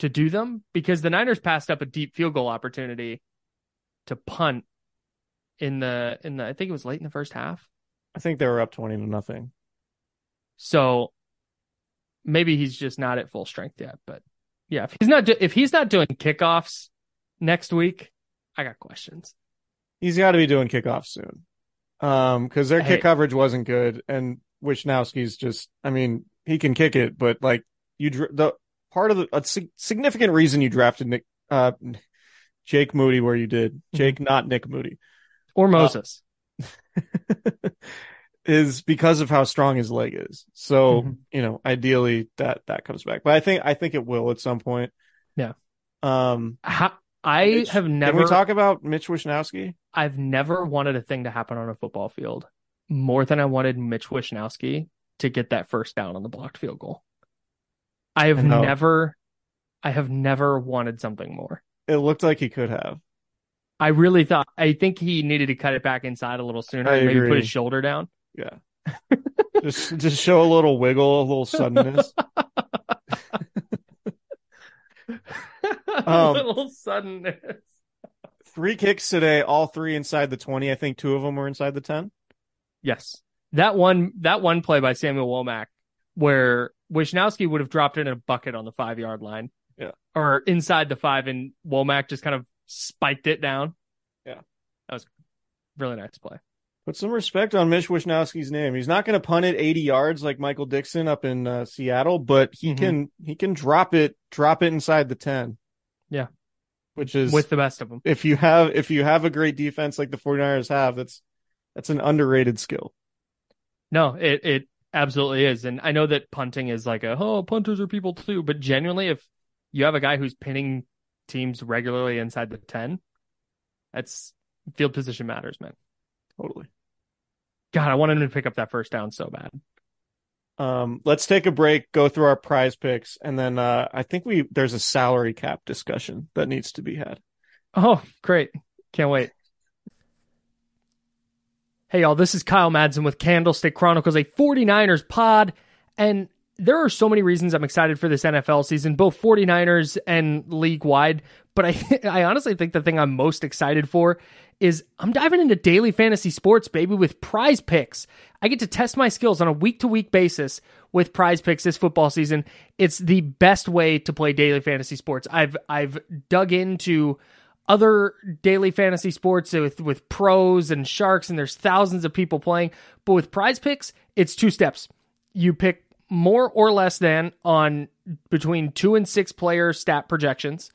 to do them because the Niners passed up a deep field goal opportunity to punt in the in the I think it was late in the first half. I think they were up twenty to nothing. So maybe he's just not at full strength yet, but yeah, if he's not do- if he's not doing kickoffs next week, I got questions. He's got to be doing kickoffs soon, um, because their Hey. kick coverage wasn't good, and Wishnowski's just, I mean, he can kick it, but like you, the part of the a sig- significant reason you drafted Nick, uh, Jake Moody where you did, Jake, not Nick Moody, Or Moses. is because of how strong his leg is. So Mhm. you know, ideally that that comes back, but I think I think it will at some point. Yeah. Um, How I Mitch, have never Can we talk about Mitch Wishnowski? I've never wanted a thing to happen on a football field more than I wanted Mitch Wishnowski to get that first down on the blocked field goal. I have I never I have never wanted something more. It looked like he could have. I really thought I think he needed to cut it back inside a little sooner I maybe put his shoulder down. Yeah. just just show a little wiggle, a little suddenness. a Um, little suddenness. three kicks today, all three inside the 20. I think two of them were inside the 10. Yes. That one that one play by Samuel Womack where Wishnowski would have dropped it in a bucket on the five yard line. Yeah. Or inside the five and Womack just kind of spiked it down. Yeah. That was really nice play. Put some respect on Mitch Wishnowski's name. He's not going to punt it 80 yards like Michael Dickson up in uh, Seattle, but he Mhm. can he can drop it drop it inside the 10. Yeah. Which is With the best of them. if you have if you have a great defense like the 49ers have, that's that's an underrated skill. No, it it absolutely is. And I know that punting is like a oh, punters are people too, but genuinely if you have a guy who's pinning teams regularly inside the ten, that's field position matters, man. Totally. God, I want him to pick up that first down so bad. Um, let's take a break, go through our prize picks, and then uh, I think we there's a salary cap discussion that needs to be had. Oh, great. Can't wait. Hey, y'all, this is Kyle Madsen with Candlestick Chronicles, a 49ers pod. And there are so many reasons I'm excited for this NFL season, both 49ers and league wide. But I, I honestly think the thing I'm most excited for is I'm diving into daily fantasy sports, baby, with prize picks. I get to test my skills on a week to week basis with prize picks this football season. It's the best way to play daily fantasy sports. I've, I've dug into other daily fantasy sports with with pros and sharks and there's thousands of people playing but with prize picks it's two steps you pick more or less than on between 2 and 6 player stat projections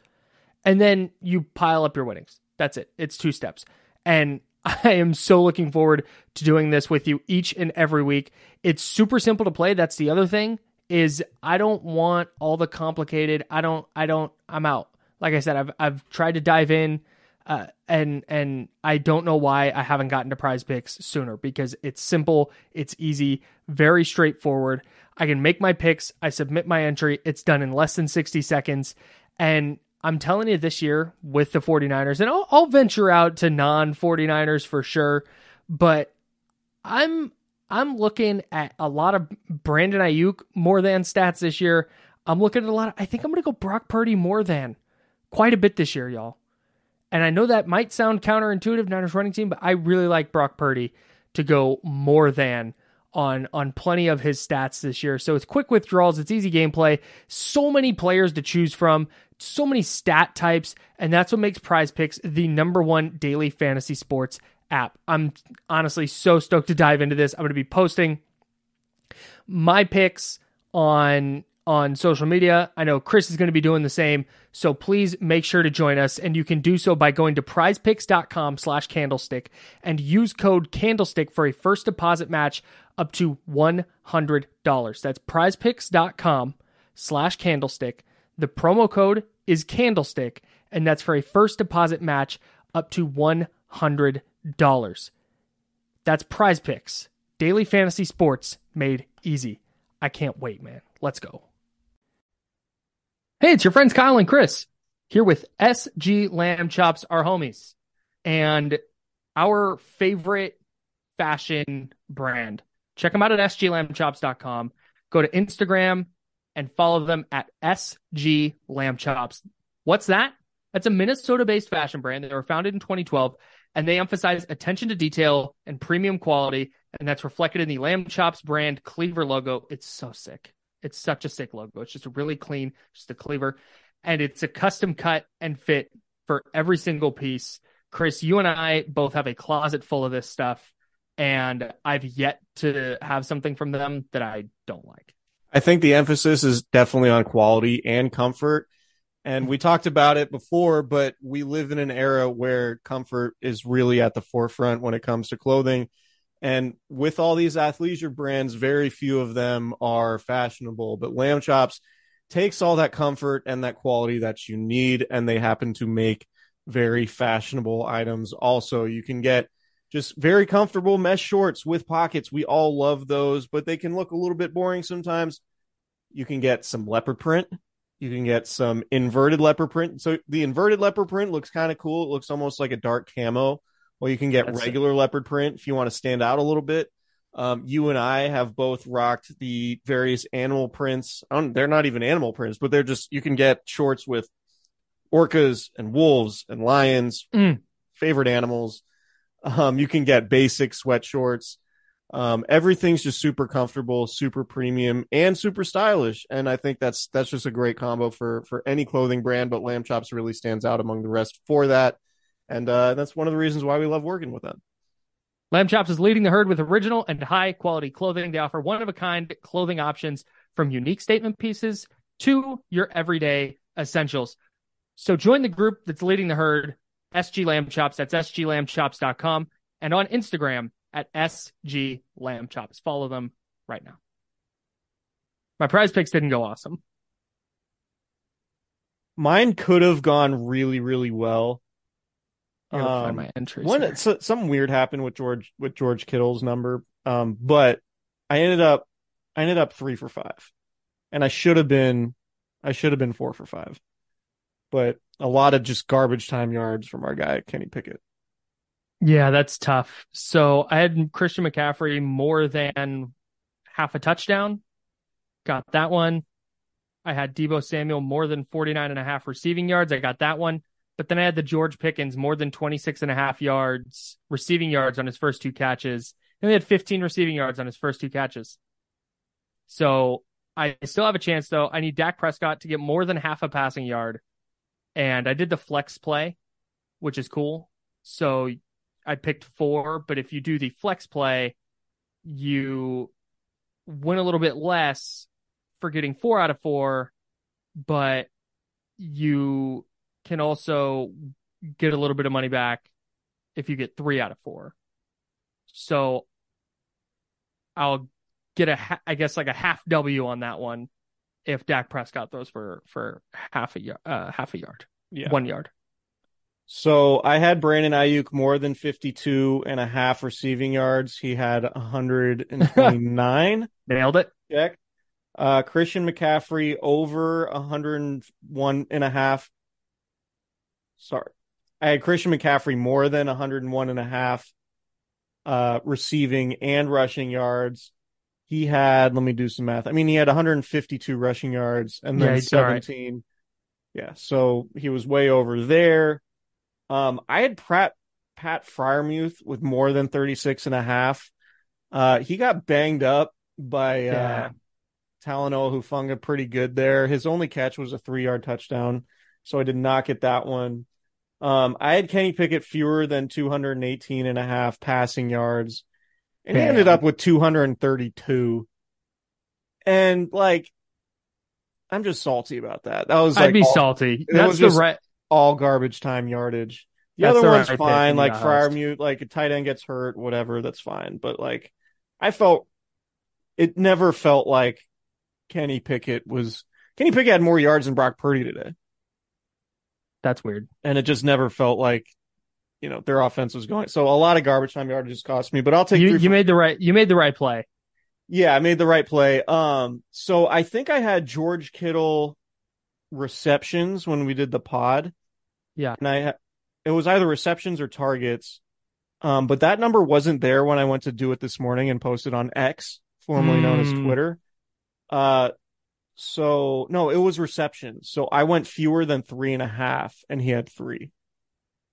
and then you pile up your winnings that's it it's two steps and I am so looking forward to doing this with you each and every week. It's super simple to play. That's the other thing is I don't want all the complicated. I don't I don't I'm out. Like I said, I've I've tried to dive in, uh, and and I don't know why I haven't gotten to Prize Picks sooner because it's simple, it's easy, very straightforward. I can make my picks, I submit my entry, it's done in less than sixty seconds, and I'm telling you this year with the 49ers, and I'll, I'll venture out to non 49ers for sure, but I'm I'm looking at a lot of Brandon Aiyuk more than stats this year. I'm looking at a lot. Of, I think I'm going to go Brock Purdy more than quite a bit this year, y'all. And I know that might sound counterintuitive, Niners running team, but I really like Brock Purdy to go more than on on plenty of his stats this year. So it's quick withdrawals, it's easy gameplay, so many players to choose from, so many stat types, and that's what makes Prize Picks the number one daily fantasy sports app. I'm honestly so stoked to dive into this. I'm going to be posting my picks on on social media. I know Chris is going to be doing the same. So please make sure to join us. And you can do so by going to prizepicks.com slash candlestick and use code candlestick for a first deposit match up to $100. That's prizepicks.com slash candlestick. The promo code is candlestick, and that's for a first deposit match up to $100. That's prize picks. Daily fantasy sports made easy. I can't wait, man. Let's go. Hey, it's your friends Kyle and Chris here with SG Lamb Chops, our homies, and our favorite fashion brand. Check them out at sglambchops.com. Go to Instagram and follow them at SG Lamb Chops. What's that? That's a Minnesota based fashion brand. They were founded in 2012 and they emphasize attention to detail and premium quality. And that's reflected in the Lamb Chops brand cleaver logo. It's so sick. It's such a sick logo. It's just a really clean, just a cleaver. And it's a custom cut and fit for every single piece. Chris, you and I both have a closet full of this stuff. And I've yet to have something from them that I don't like. I think the emphasis is definitely on quality and comfort. And we talked about it before, but we live in an era where comfort is really at the forefront when it comes to clothing. And with all these athleisure brands, very few of them are fashionable. But Lamb Chops takes all that comfort and that quality that you need, and they happen to make very fashionable items. Also, you can get just very comfortable mesh shorts with pockets. We all love those, but they can look a little bit boring sometimes. You can get some leopard print. You can get some inverted leopard print. So the inverted leopard print looks kind of cool. It looks almost like a dark camo. Or you can get That's- regular leopard print if you want to stand out a little bit. Um, you and I have both rocked the various animal prints. They're not even animal prints, but they're just you can get shorts with orcas and wolves and lions, Mm. favorite animals. Um, you can get basic sweat shorts. Um, everything's just super comfortable, super premium, and super stylish. And I think that's that's just a great combo for for any clothing brand. But Lamb Chops really stands out among the rest for that, and uh, that's one of the reasons why we love working with them. Lamb Chops is leading the herd with original and high quality clothing. They offer one of a kind clothing options from unique statement pieces to your everyday essentials. So join the group that's leading the herd, SG Lamb Chops. That's sglambchops.com and on Instagram at SG Lamb Chops. Follow them right now. My prize picks didn't go awesome. Mine could have gone really, really well. Um, find my entries. One, so, something weird happened with George with George Kittle's number, um, but I ended up I ended up three for five, and I should have been I should have been four for five, but a lot of just garbage time yards from our guy Kenny Pickett. Yeah, that's tough. So I had Christian McCaffrey more than half a touchdown. Got that one. I had Deebo Samuel more than 49 and a half receiving yards. I got that one. But then I had the George Pickens more than 26 and a half yards receiving yards on his first two catches. And he had 15 receiving yards on his first two catches. So I still have a chance though. I need Dak Prescott to get more than half a passing yard. And I did the flex play, which is cool. So I picked four, but if you do the flex play, you win a little bit less for getting four out of four, but you can also get a little bit of money back if you get three out of four. So I'll get a, I guess like a half W on that one if Dak Prescott throws for for half a yard, uh, half a yard, Yeah. one yard. So I had Brandon Aiyuk more than 52 and a half receiving yards. He had 129. Nailed it. check. Uh, Christian McCaffrey over 101 and a half. Sorry. I had Christian McCaffrey more than 101 and a half uh, receiving and rushing yards. He had, let me do some math. I mean, he had 152 rushing yards and then he's all right. 17. Yeah, so he was way over there. Um, I had Pratt, Pat Freiermuth with more than 36 and a half. Uh, he got banged up by uh, Yeah. Talanoa Hufanga pretty good there. His only catch was a three yard touchdown, so I did not get that one. Um, I had Kenny Pickett fewer than 218 and a half passing yards, and he ended up with 232. And like, I'm just salty about that. That was like I'd be all, salty. That's was the right. all garbage time yardage. The That's other the one's right fine, like Freiermuth, like a tight end gets hurt, whatever, that's fine. But like, I felt it never felt like Kenny Pickett was Kenny Pickett had more yards than Brock Purdy today, That's weird. and it just never felt like you know their offense was going. So a lot of garbage time yardages cost me, but I'll take You you made the right you made the right play. Yeah, I made the right play. Um, so I think I had George Kittle receptions when we did the pod. Yeah. and I it was either receptions or targets. Um, but that number wasn't there when I went to do it this morning and posted on X, formerly known as Mm. Twitter. Uh, so no, it was receptions. So I went fewer than three and a half, and he had three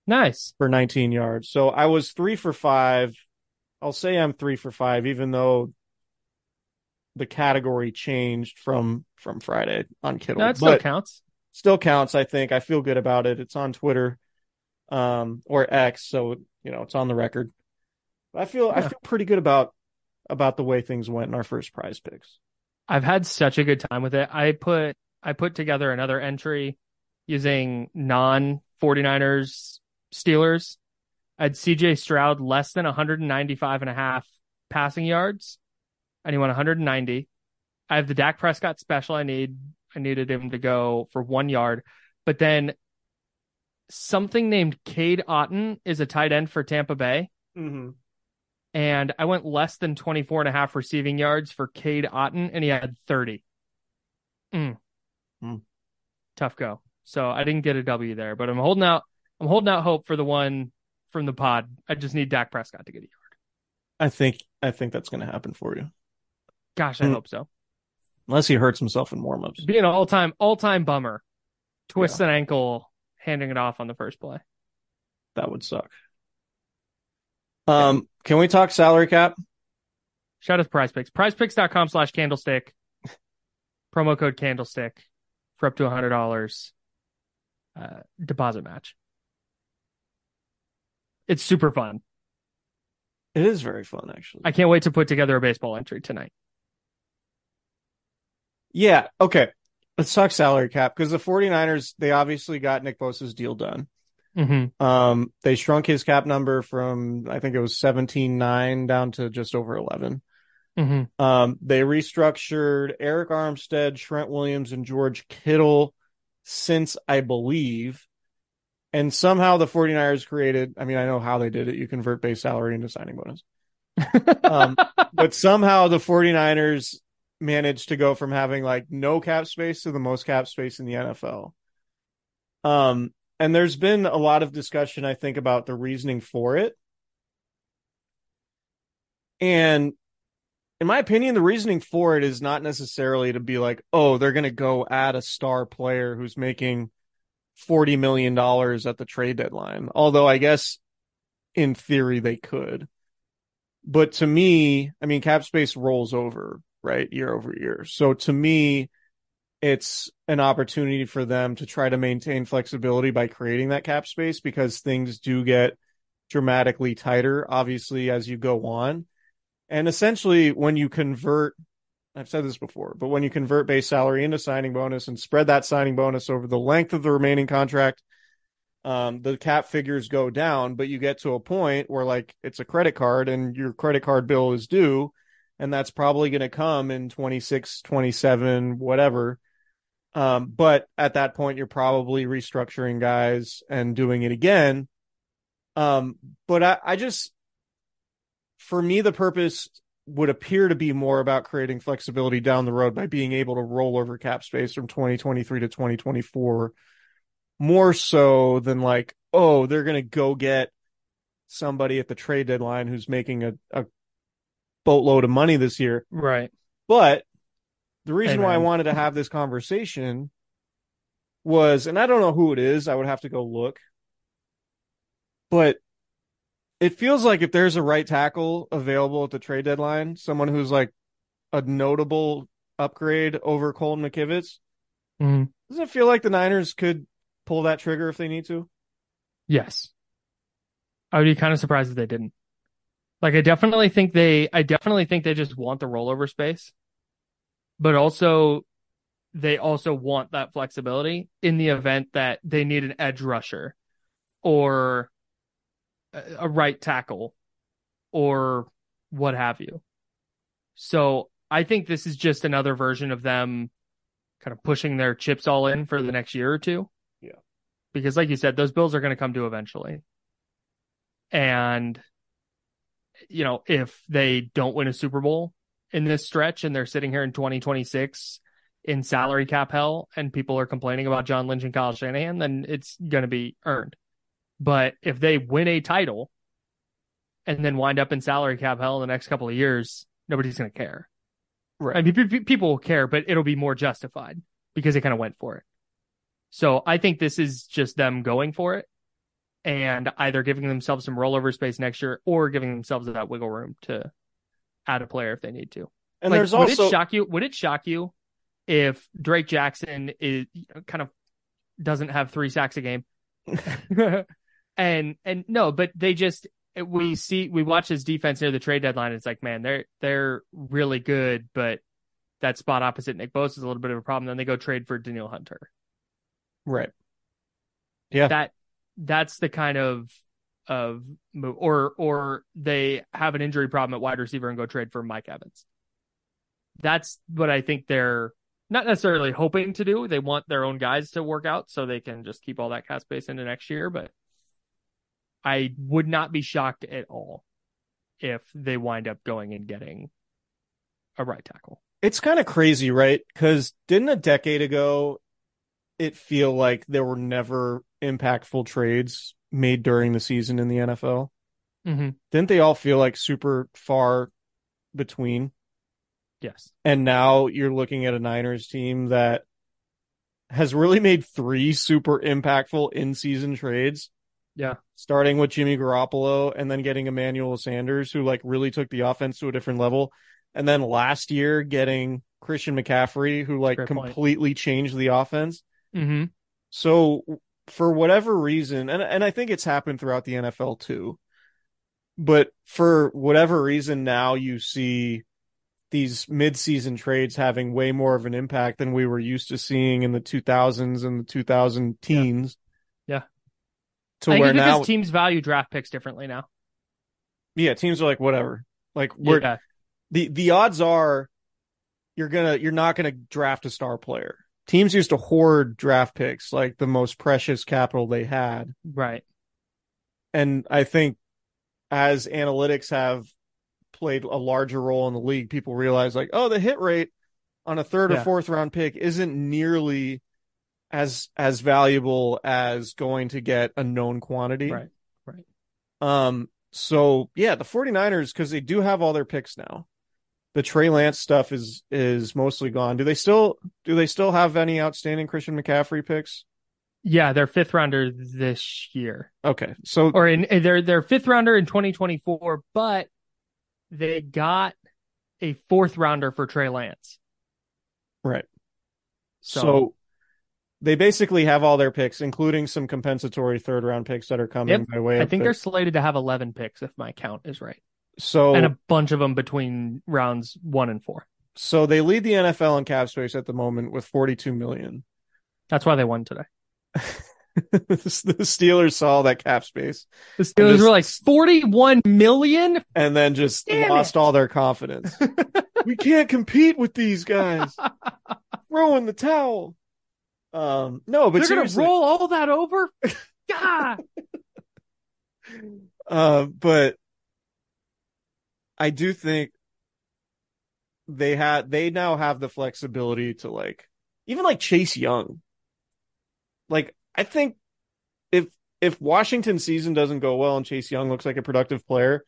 Nice. for 19 yards. So I was three for five. I'll say I'm three for five, even though the category changed from from Friday on Kittle. That still but counts. still counts. I think I feel good about it. It's on Twitter, um, or X, so you know it's on the record. I feel I feel pretty good about about the way things went in our first prize picks. I've had such a good time with it. I put I put together another entry using non 49ers Steelers. I had CJ Stroud less than 195 and a half passing yards. And he went 190. I have the Dak Prescott special I need. I needed him to go for one yard. But then something named Cade Otton is a tight end for Tampa Bay. Mm-hmm. And I went less than 24 and a half receiving yards for Cade Otton, and he had 30. Mm. Mm. Tough go. So I didn't get a W there, but I'm holding out. I'm holding out hope for the one from the pod. I just need Dak Prescott to get a yard. I think I think that's going to happen for you, Gosh, I Mm. hope so. unless he hurts himself in warmups. Be an all time all time bummer. Twist an ankle, handing it off on the first play. That would suck. Um, can we talk salary cap? Shout out to Prize Picks. PrizePicks.com slash candlestick. Promo code candlestick for up to a hundred dollars. Uh, deposit match. It's super fun. It is very fun, actually. I can't wait to put together a baseball entry tonight. Yeah. Okay. Let's talk salary cap because the 49ers, they obviously got Nick Bosa's deal done. Mm-hmm. Um, they shrunk his cap number from, I think it was 17.9 down to just over 11. Mm-hmm. Um, they restructured Arik Armstead, Trent Williams, and George Kittle since I believe. And somehow the 49ers created, I mean, I know how they did it. You convert base salary into signing bonus. Um, but somehow the 49ers managed to go from having like no cap space to the most cap space in the NFL. Um, and there's been a lot of discussion, I think, about the reasoning for it. And in my opinion, the reasoning for it is not necessarily to be like, oh, they're going to go add a star player who's making $40 million at the trade deadline. Although I guess in theory they could. But to me, I mean, cap space rolls over, right? Year over year. So to me, it's an opportunity for them to try to maintain flexibility by creating that cap space because things do get dramatically tighter, obviously, as you go on. And essentially, when you convert, I've said this before, but when you convert base salary into signing bonus and spread that signing bonus over the length of the remaining contract, um, the cap figures go down, but you get to a point where like it's a credit card and your credit card bill is due, and that's probably going to come in 26, 27, whatever. Um, but at that point, you're probably restructuring guys and doing it again. Um, but I, I just, for me, the purpose would appear to be more about creating flexibility down the road by being able to roll over cap space from 2023 to 2024 more so than like, oh, they're going to go get somebody at the trade deadline who's making a, a boatload of money this year. Right. But the reason Hey, why I wanted to have this conversation was, and I don't know who it is, I would have to go look, but it feels like if there's a right tackle available at the trade deadline, someone who's like a notable upgrade over Colton McKivitz, Mhm. doesn't it feel like the Niners could pull that trigger if they need to? Yes. I would be kind of surprised if they didn't. Like I definitely think they I definitely think they just want the rollover space. But also they also want that flexibility in the event that they need an edge rusher or a right tackle or what have you. So I think this is just another version of them kind of pushing their chips all in for the next year or two. Yeah. Because like you said, those bills are going to come due eventually. And you know, if they don't win a Super Bowl in this stretch and they're sitting here in 2026 in salary cap hell and people are complaining about John Lynch and Kyle Shanahan, then it's going to be earned. But if they win a title and then wind up in salary cap hell in the next couple of years, nobody's going to care. Right. I mean, pe- pe- people will care, but it'll be more justified because they kind of went for it. So I think this is just them going for it and either giving themselves some rollover space next year or giving themselves that wiggle room to add a player if they need to. And Like, there's would also it shock you? Would it shock you if Drake Jackson is kind of doesn't have three sacks a game? and and no, but they just we see we watch his defense near the trade deadline. It's like, man, they're they're really good, but that spot opposite Nick Bosa is a little bit of a problem. Then they go trade for Danielle Hunter. right. Yeah. That that's the kind of of move, or or they have an injury problem at wide receiver and go trade for Mike Evans. That's what I think they're not necessarily hoping to do. They want their own guys to work out so they can just keep all that cap space into next year. But I would not be shocked at all if they wind up going and getting a right tackle. It's kind of crazy, right? Because didn't a decade ago it feel like there were never impactful trades made during the season in the NFL? Mm-hmm. Didn't they all feel like super far between? Yes. And now you're looking at a Niners team that has really made three super impactful in season trades, Yeah. starting with Jimmy Garoppolo and then getting Emmanuel Sanders, who like really took the offense to a different level. And then last year getting Christian McCaffrey, who like Great point. completely changed the offense. Mm-hmm. So for whatever reason, and and I think it's happened throughout the NFL too, but for whatever reason now you see these mid-season trades having way more of an impact than we were used to seeing in the 2000s and the 2000 teens. Yeah. To I where now, teams value draft picks differently now. yeah, teams are like whatever. Like we're yeah. the the odds are you're gonna you're not gonna draft a star player. Teams used to hoard draft picks like the most precious capital they had. Right. and I think as analytics have played a larger role in the league, people realize like, oh, the hit rate on a third Yeah. or fourth round pick isn't nearly as as valuable as going to get a known quantity. Right. Right. Um so yeah, the 49ers cuz they do have all their picks now. The Trey Lance stuff is is mostly gone. Do they still do they still have any outstanding Christian McCaffrey picks? Yeah, they're fifth rounder this year. Okay. So Or in they're they're fifth rounder in 2024, but they got a fourth rounder for Trey Lance. right. So, So, they basically have all their picks, including some compensatory third round picks that are coming Yep. by way I think the- they're slated to have 11 picks if my count is right. so and a bunch of them between rounds 1 and 4. so they lead the NFL in cap space at the moment with 42 million. That's why they won today. the Steelers saw that cap space The Steelers just- were like 41 million. and then just Damn lost it. all their confidence. we can't compete with these guys. Throw in the towel. Um, no, but They're going to roll all that over? God. Uh, but I do think they had they now have the flexibility to like even like Chase Young. Like I think if if Washington season doesn't go well and Chase Young looks like a productive player,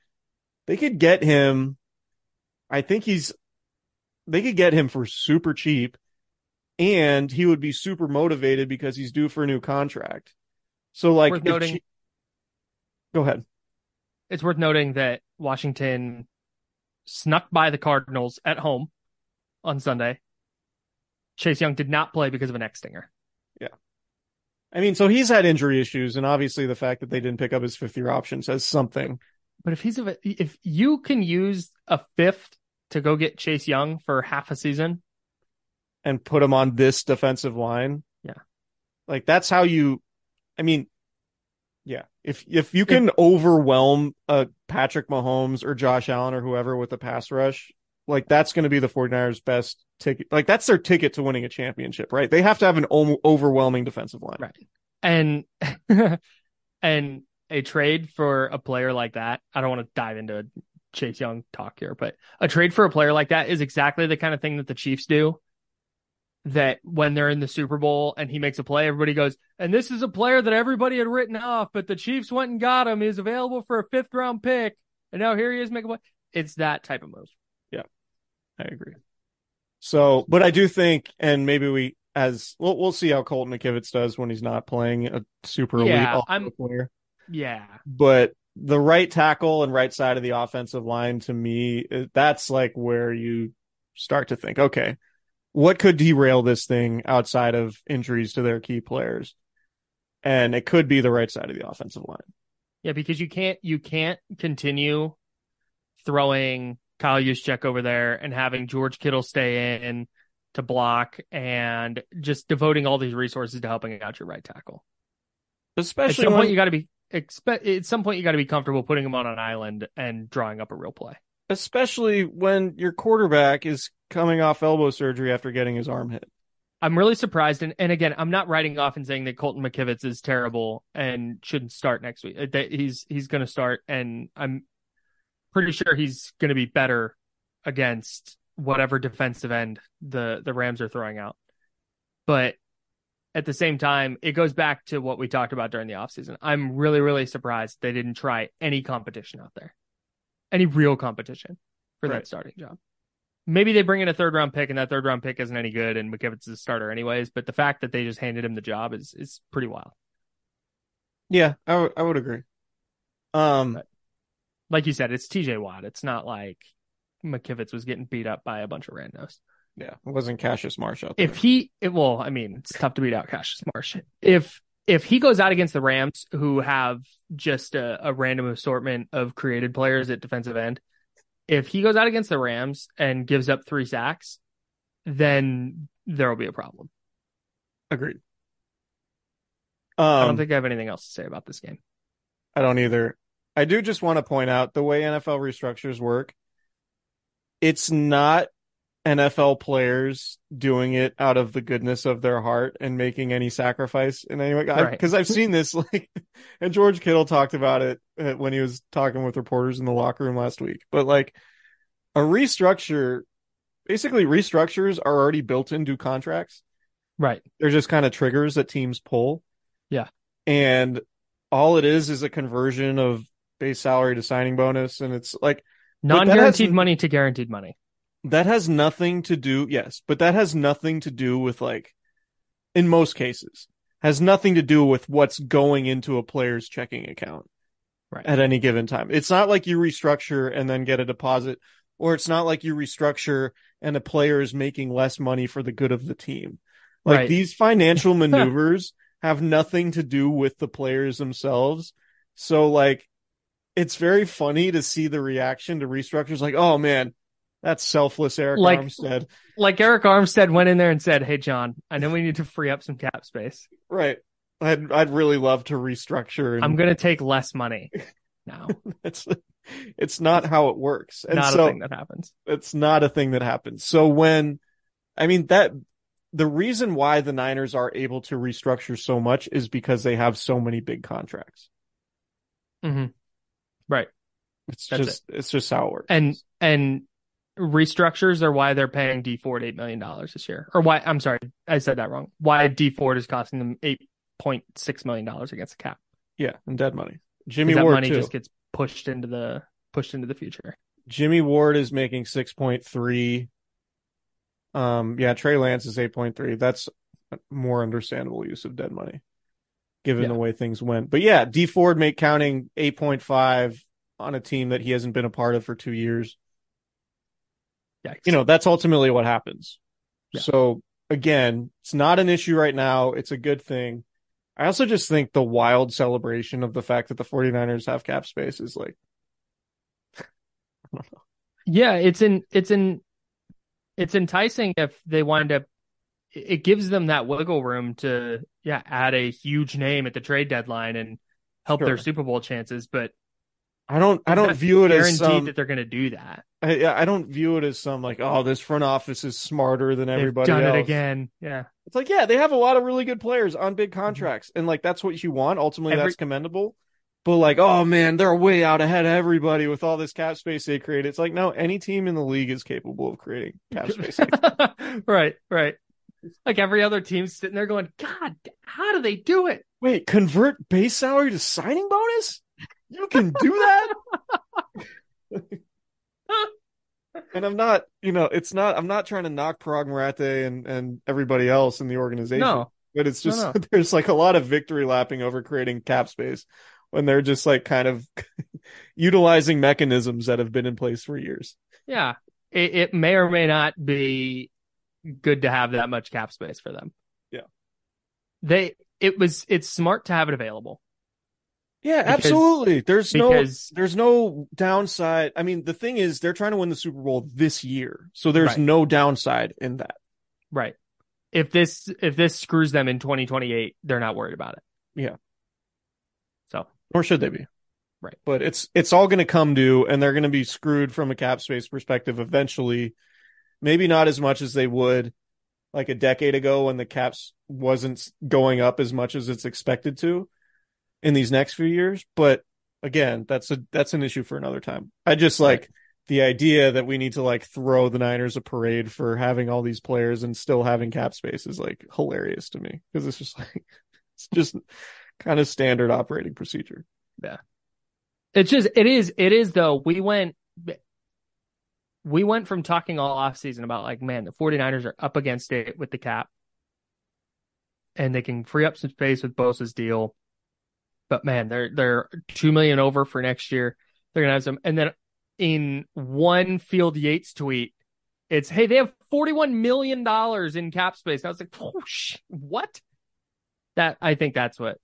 they could get him. I think he's they could get him for super cheap and he would be super motivated because he's due for a new contract. So like Worth noting- Ch- Go ahead. It's worth noting that Washington snuck by the Cardinals at home on Sunday. Chase Young did not play because of an X stinger. Yeah. I mean, so he's had injury issues, and obviously the fact that they didn't pick up his fifth year option says something. But if he's a, if you can use a fifth to go get Chase Young for half a season, And put him on this defensive line. Yeah. Like that's how you I mean, yeah. If if you can overwhelm uh Patrick Mahomes or Josh Allen or whoever with a pass rush, like that's going to be the 49ers best ticket. Like that's their ticket to winning a championship, right? They have to have an o- overwhelming defensive line. Right. and and a trade for a player like that, I don't want to dive into Chase Young talk here, but a trade for a player like that is exactly the kind of thing that the Chiefs do. That when they're in the Super Bowl and he makes a play, everybody goes, and this is a player that everybody had written off, but the Chiefs went and got him. He's available for a fifth round pick. And now here he is making a play. It's that type of move. Yeah, I agree. So, but I do think, and maybe we, as we'll, we'll see how Colton McKivitz does when he's not playing a super elite Yeah, all-pro I'm- player. Yeah. But the right tackle and right side of the offensive line, to me, that's like where you start to think, okay, what could derail this thing outside of injuries to their key players? And it could be the right side of the offensive line. Yeah, because you can't you can't continue throwing Kyle Juszczyk over there and having George Kittle stay in to block and just devoting all these resources to helping out your right tackle. Especially At Especially some when, point, you got to be expect. At some point, you got to be comfortable putting him on an island and drawing up a real play. Especially when your quarterback is coming off elbow surgery after getting his arm hit. I'm really surprised, and, and again, I'm not writing off and saying that Colton McKivitz is terrible and shouldn't start next week. That he's he's going to start, and I'm pretty sure he's going to be better against whatever defensive end the the Rams are throwing out. But at the same time, it goes back to what we talked about during the offseason. I'm really really surprised they didn't try any competition out there, any real competition for Right. that starting job. Maybe they bring in a third round pick and that third round pick isn't any good and McKivitz is a starter anyways, but the fact that they just handed him the job is is pretty wild. Yeah, I would- I would agree. Um, Right. Like you said, it's TJ Watt. It's not like McKivitz was getting beat up by a bunch of randos. yeah, it wasn't Cassius Marsh out there. If he it, well, I mean, it's tough to beat out Cassius Marsh. If if he goes out against the Rams who have just a, a random assortment of created players at defensive end, if he goes out against the Rams and gives up three sacks, then there will be a problem. Agreed. I Um, don't think I have anything else to say about this game. I don't either. I do just want to point out the way NFL restructures work. It's not NFL players doing it out of the goodness of their heart and making any sacrifice in any way. Right. Because I've seen this, like, and George Kittle talked about it uh, when he was talking with reporters in the locker room last week. But like, a restructure, basically, restructures are already built into contracts Right. they're just kind of triggers that teams pull. Yeah. And all it is is a conversion of base salary to signing bonus. And it's like, Non-guaranteed has- money to guaranteed money. That has nothing to do, yes, but that has nothing to do with like, in most cases, has nothing to do with what's going into a player's checking account Right. at any given time. It's not like you restructure and then get a deposit, or it's not like you restructure and a player is making less money for the good of the team. Like Right. these financial maneuvers have nothing to do with the players themselves. So like it's very funny to see the reaction to restructures like, oh man, that's selfless Arik Like- Armstead. Like Arik Armstead went in there and said, "Hey John, I know we need to free up some cap space. Right. I'd I'd really love to restructure and I'm going to take less money now." it's it's not how it works. And Not so a thing that happens. it's not a thing that happens. So when, I mean, that the reason why the Niners are able to restructure so much is because they have so many big contracts. hmm Right. It's That's just, it's just how it works. And and restructures are why they're paying Dee Ford eight million dollars this year, or why? I'm sorry, I said that wrong. Why Dee Ford is costing them eight point six million dollars against the cap? yeah, and dead money. Jimmy Ward money too. just gets pushed into the pushed into the future. Jimmy Ward is making 6.3. Um, yeah, Trey Lance is 8.3. That's more understandable use of dead money given Yeah. the way things went. But yeah, Dee Ford make counting 8.5 on a team that he hasn't been a part of for two years. Yikes. You know, that's ultimately what happens. Yeah. So again, it's not an issue right now. It's a good thing. I also just think the wild celebration of the fact that the 49ers have cap space is like, Yeah, it's in it's in it's enticing if they wind up it gives them that wiggle room to yeah, add a huge name at the trade deadline and help their Super Bowl chances, but I don't, I don't view it as guaranteed that they're going to do that. I, yeah, I don't view it as some like, oh, this front office is smarter than everybody They've done else. it again. Yeah. It's like, yeah, they have a lot of really good players on big contracts, and like that's what you want. Ultimately, Every- that's commendable. But like, oh man, they're way out ahead of everybody with all this cap space they create. It's like, no, any team in the league is capable of creating cap space. right, right. Like every other team sitting there going, God, how do they do it? Wait, convert base salary to signing bonus? You can do that? and I'm not, you know, it's not. I'm not trying to knock Paraag Marathe and and everybody else in the organization. No. but it's No, just no. there's like a lot of victory lapping over creating cap space when they're just like kind of utilizing mechanisms that have been in place for years. Yeah. It, it may or may not be good to have that much cap space for them. Yeah. They, it was, it's smart to have it available. Yeah, Because- absolutely. There's no there's no downside. I mean, the thing is they're trying to win the Super Bowl this year. So there's Right. no downside in that. Right. If this, if this screws them in 2028, they're not worried about it. Yeah. So Nor should they be. Right. But it's it's all going to come due, and they're going to be screwed from a cap space perspective eventually. Maybe not as much as they would like a decade ago when the caps wasn't going up as much as it's expected to in these next few years. But again, that's a that's an issue for another time. I just like the idea that we need to like throw the Niners a parade for having all these players and still having cap space is like hilarious to me because it's just like it's just kind of standard operating procedure. Yeah. It's just it is it is though. We went we went from talking all off season about like, man, the 49ers are up against it with the cap. And they can free up some space with Bosa's deal. But man, they're they're two million over for next year. They're gonna have some and then in one Field Yates tweet, it's hey, they have $41 million in cap space. I was like, oh, sh- what? That I think that's what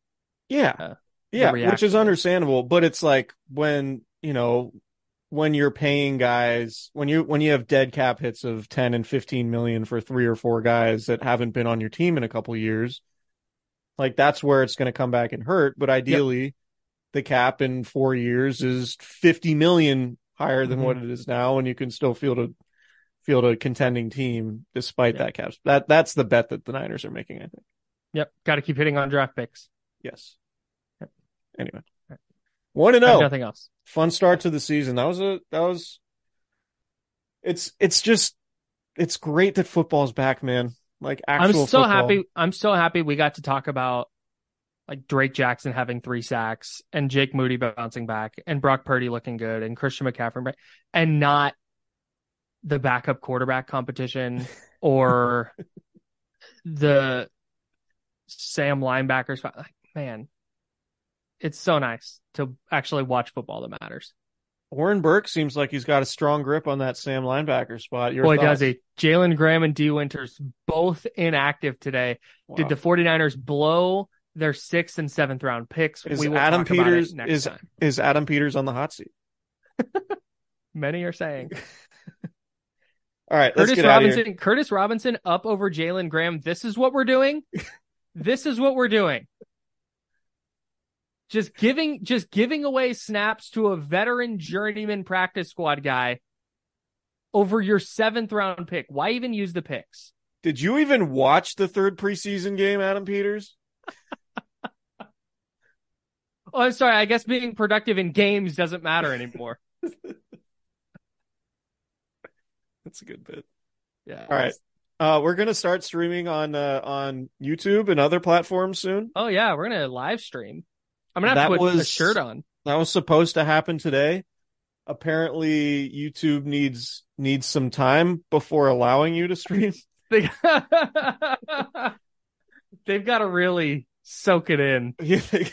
Yeah. Uh, yeah, which is is. understandable, but it's like when, you know, when you're paying guys, when you when you have dead cap hits of 10 and 15 million for three or four guys that haven't been on your team in a couple years, like that's where it's going to come back and hurt, but ideally the cap in 4 years is 50 million higher than Mhm. what it is now and you can still field a field a contending team despite Yeah. that cap. That that's the bet that the Niners are making, I think. Yep, got to keep hitting on draft picks. Yes. Yep. Anyway. Want to I have know? nothing else. fun start to the season. That was a that was it's it's just it's great that football's back, man. Like I'm so football. happy. I'm so happy we got to talk about like Drake Jackson having three sacks and Jake Moody bouncing back and Brock Purdy looking good and Christian McCaffrey and not the backup quarterback competition or the Sam linebackers. fight. Like, man, it's so nice to actually watch football that matters. Oren Burks seems like he's got a strong grip on that Sam linebacker spot. Your Boy, thoughts? does he. Jalen Graham and Dee Winters both inactive today. Wow. Did the 49ers blow their sixth and seventh round picks? Is we will Adam talk about it Peters- next is- time. is Adam Peters on the hot seat? Many are saying All right, let's Curtis get out of here. Robinson. Curtis Robinson up over Jalen Graham. This is what we're doing. this is what we're doing. Just giving, just giving away snaps to a veteran journeyman practice squad guy over your seventh round pick. Why even use the picks? Did you even watch the third preseason game, Adam Peters? Oh, I'm sorry. I guess being productive in games doesn't matter anymore. That's a good bit. Yeah. All right. Uh, we're gonna start streaming on uh, on YouTube and other platforms soon. Oh yeah, we're gonna live stream. I'm gonna have That to put a was- shirt on. That was supposed to happen today. Apparently, YouTube needs needs some time before allowing you to stream. They- They've got to really soak it in. yeah, they-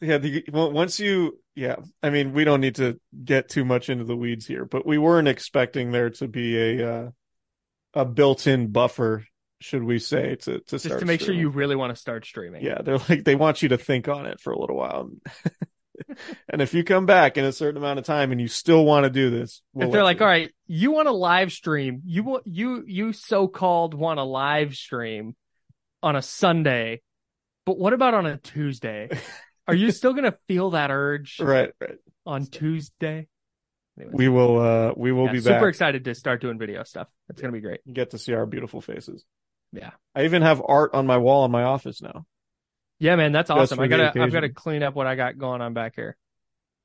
yeah. The, once you, yeah. I mean, we don't need to get too much into the weeds here, but we weren't expecting there to be a uh, a built-in buffer, should we say, to to Just to make sure you really want to start streaming. Yeah, they're like they want you to think on it for a little while. and if you come back in a certain amount of time and you still want to do this, we'll if they're like, you. all right, you want to live stream, you want you you so called want to live stream on a Sunday, but what about on a Tuesday? Are you still gonna feel that urge right, right. on Tuesday? Anyways, We will uh we will yeah, be super back. excited to start doing video stuff. It's gonna be great. get to see our beautiful faces. Yeah. I even have art on my wall in my office now. Yeah, man, that's awesome. I gotta I've gotta clean up what I got going on back here.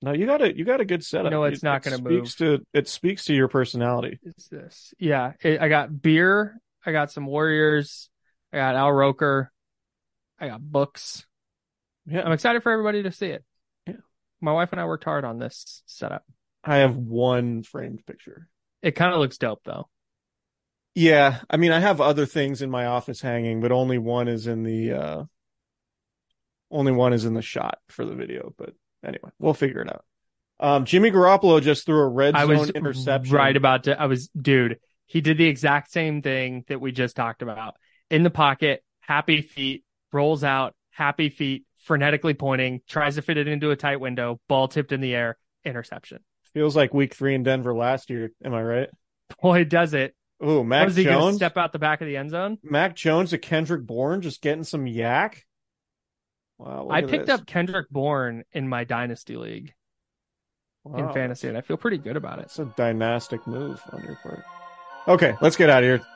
No, you got a you got a good setup. No, it's It- not it gonna speaks to it speaks to your personality. Is this? Yeah, it, I got beer. I got some Warriors. I got Al Roker. I got books. Yeah. I'm excited for everybody to see it. Yeah. My wife and I worked hard on this setup. I have one framed picture. It kind of looks dope though. Yeah, I mean I have other things in my office hanging, but only one is in the uh only one is in the shot for the video, but anyway, we'll figure it out. Um Jimmy Garoppolo just threw a red I zone was interception. right about to. I was, dude. He did the exact same thing that we just talked about. In the pocket, happy feet, rolls out, happy feet, frenetically pointing, tries to fit it into a tight window, ball tipped in the air, interception. Feels like week 3 in Denver last year, am I right? Boy, does it. Oh, Mac Was he Jones. step out the back of the end zone? Mac Jones to Kendrick Bourne just getting some YAC. Wow. I picked this. up Kendrick Bourne in my dynasty league. in fantasy, and I feel pretty good about it. It's a dynastic move on your part. Okay, let's get out of here.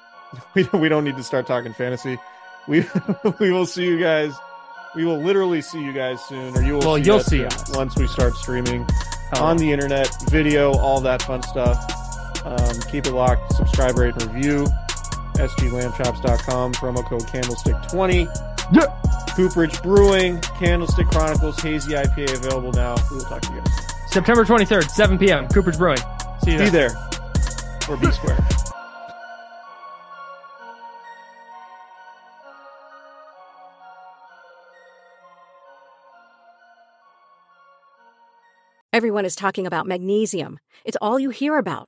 We don't, we don't need to start talking fantasy. We we will see you guys. We will literally see you guys soon, or you will. Well, see you'll us see us. once we start streaming Oh, on the internet, video, all that fun stuff. Um, keep it locked. Subscribe, rate, and review. SGLambchops.com. Promo code Candlestick20. Yeah. Cooperage Brewing, Candlestick Chronicles, Hazy IPA available now. We will talk to you guys. September 23rd, 7 p.m. Cooper's Brewing. See you Be there. there or be square. Everyone is talking about magnesium. It's all you hear about.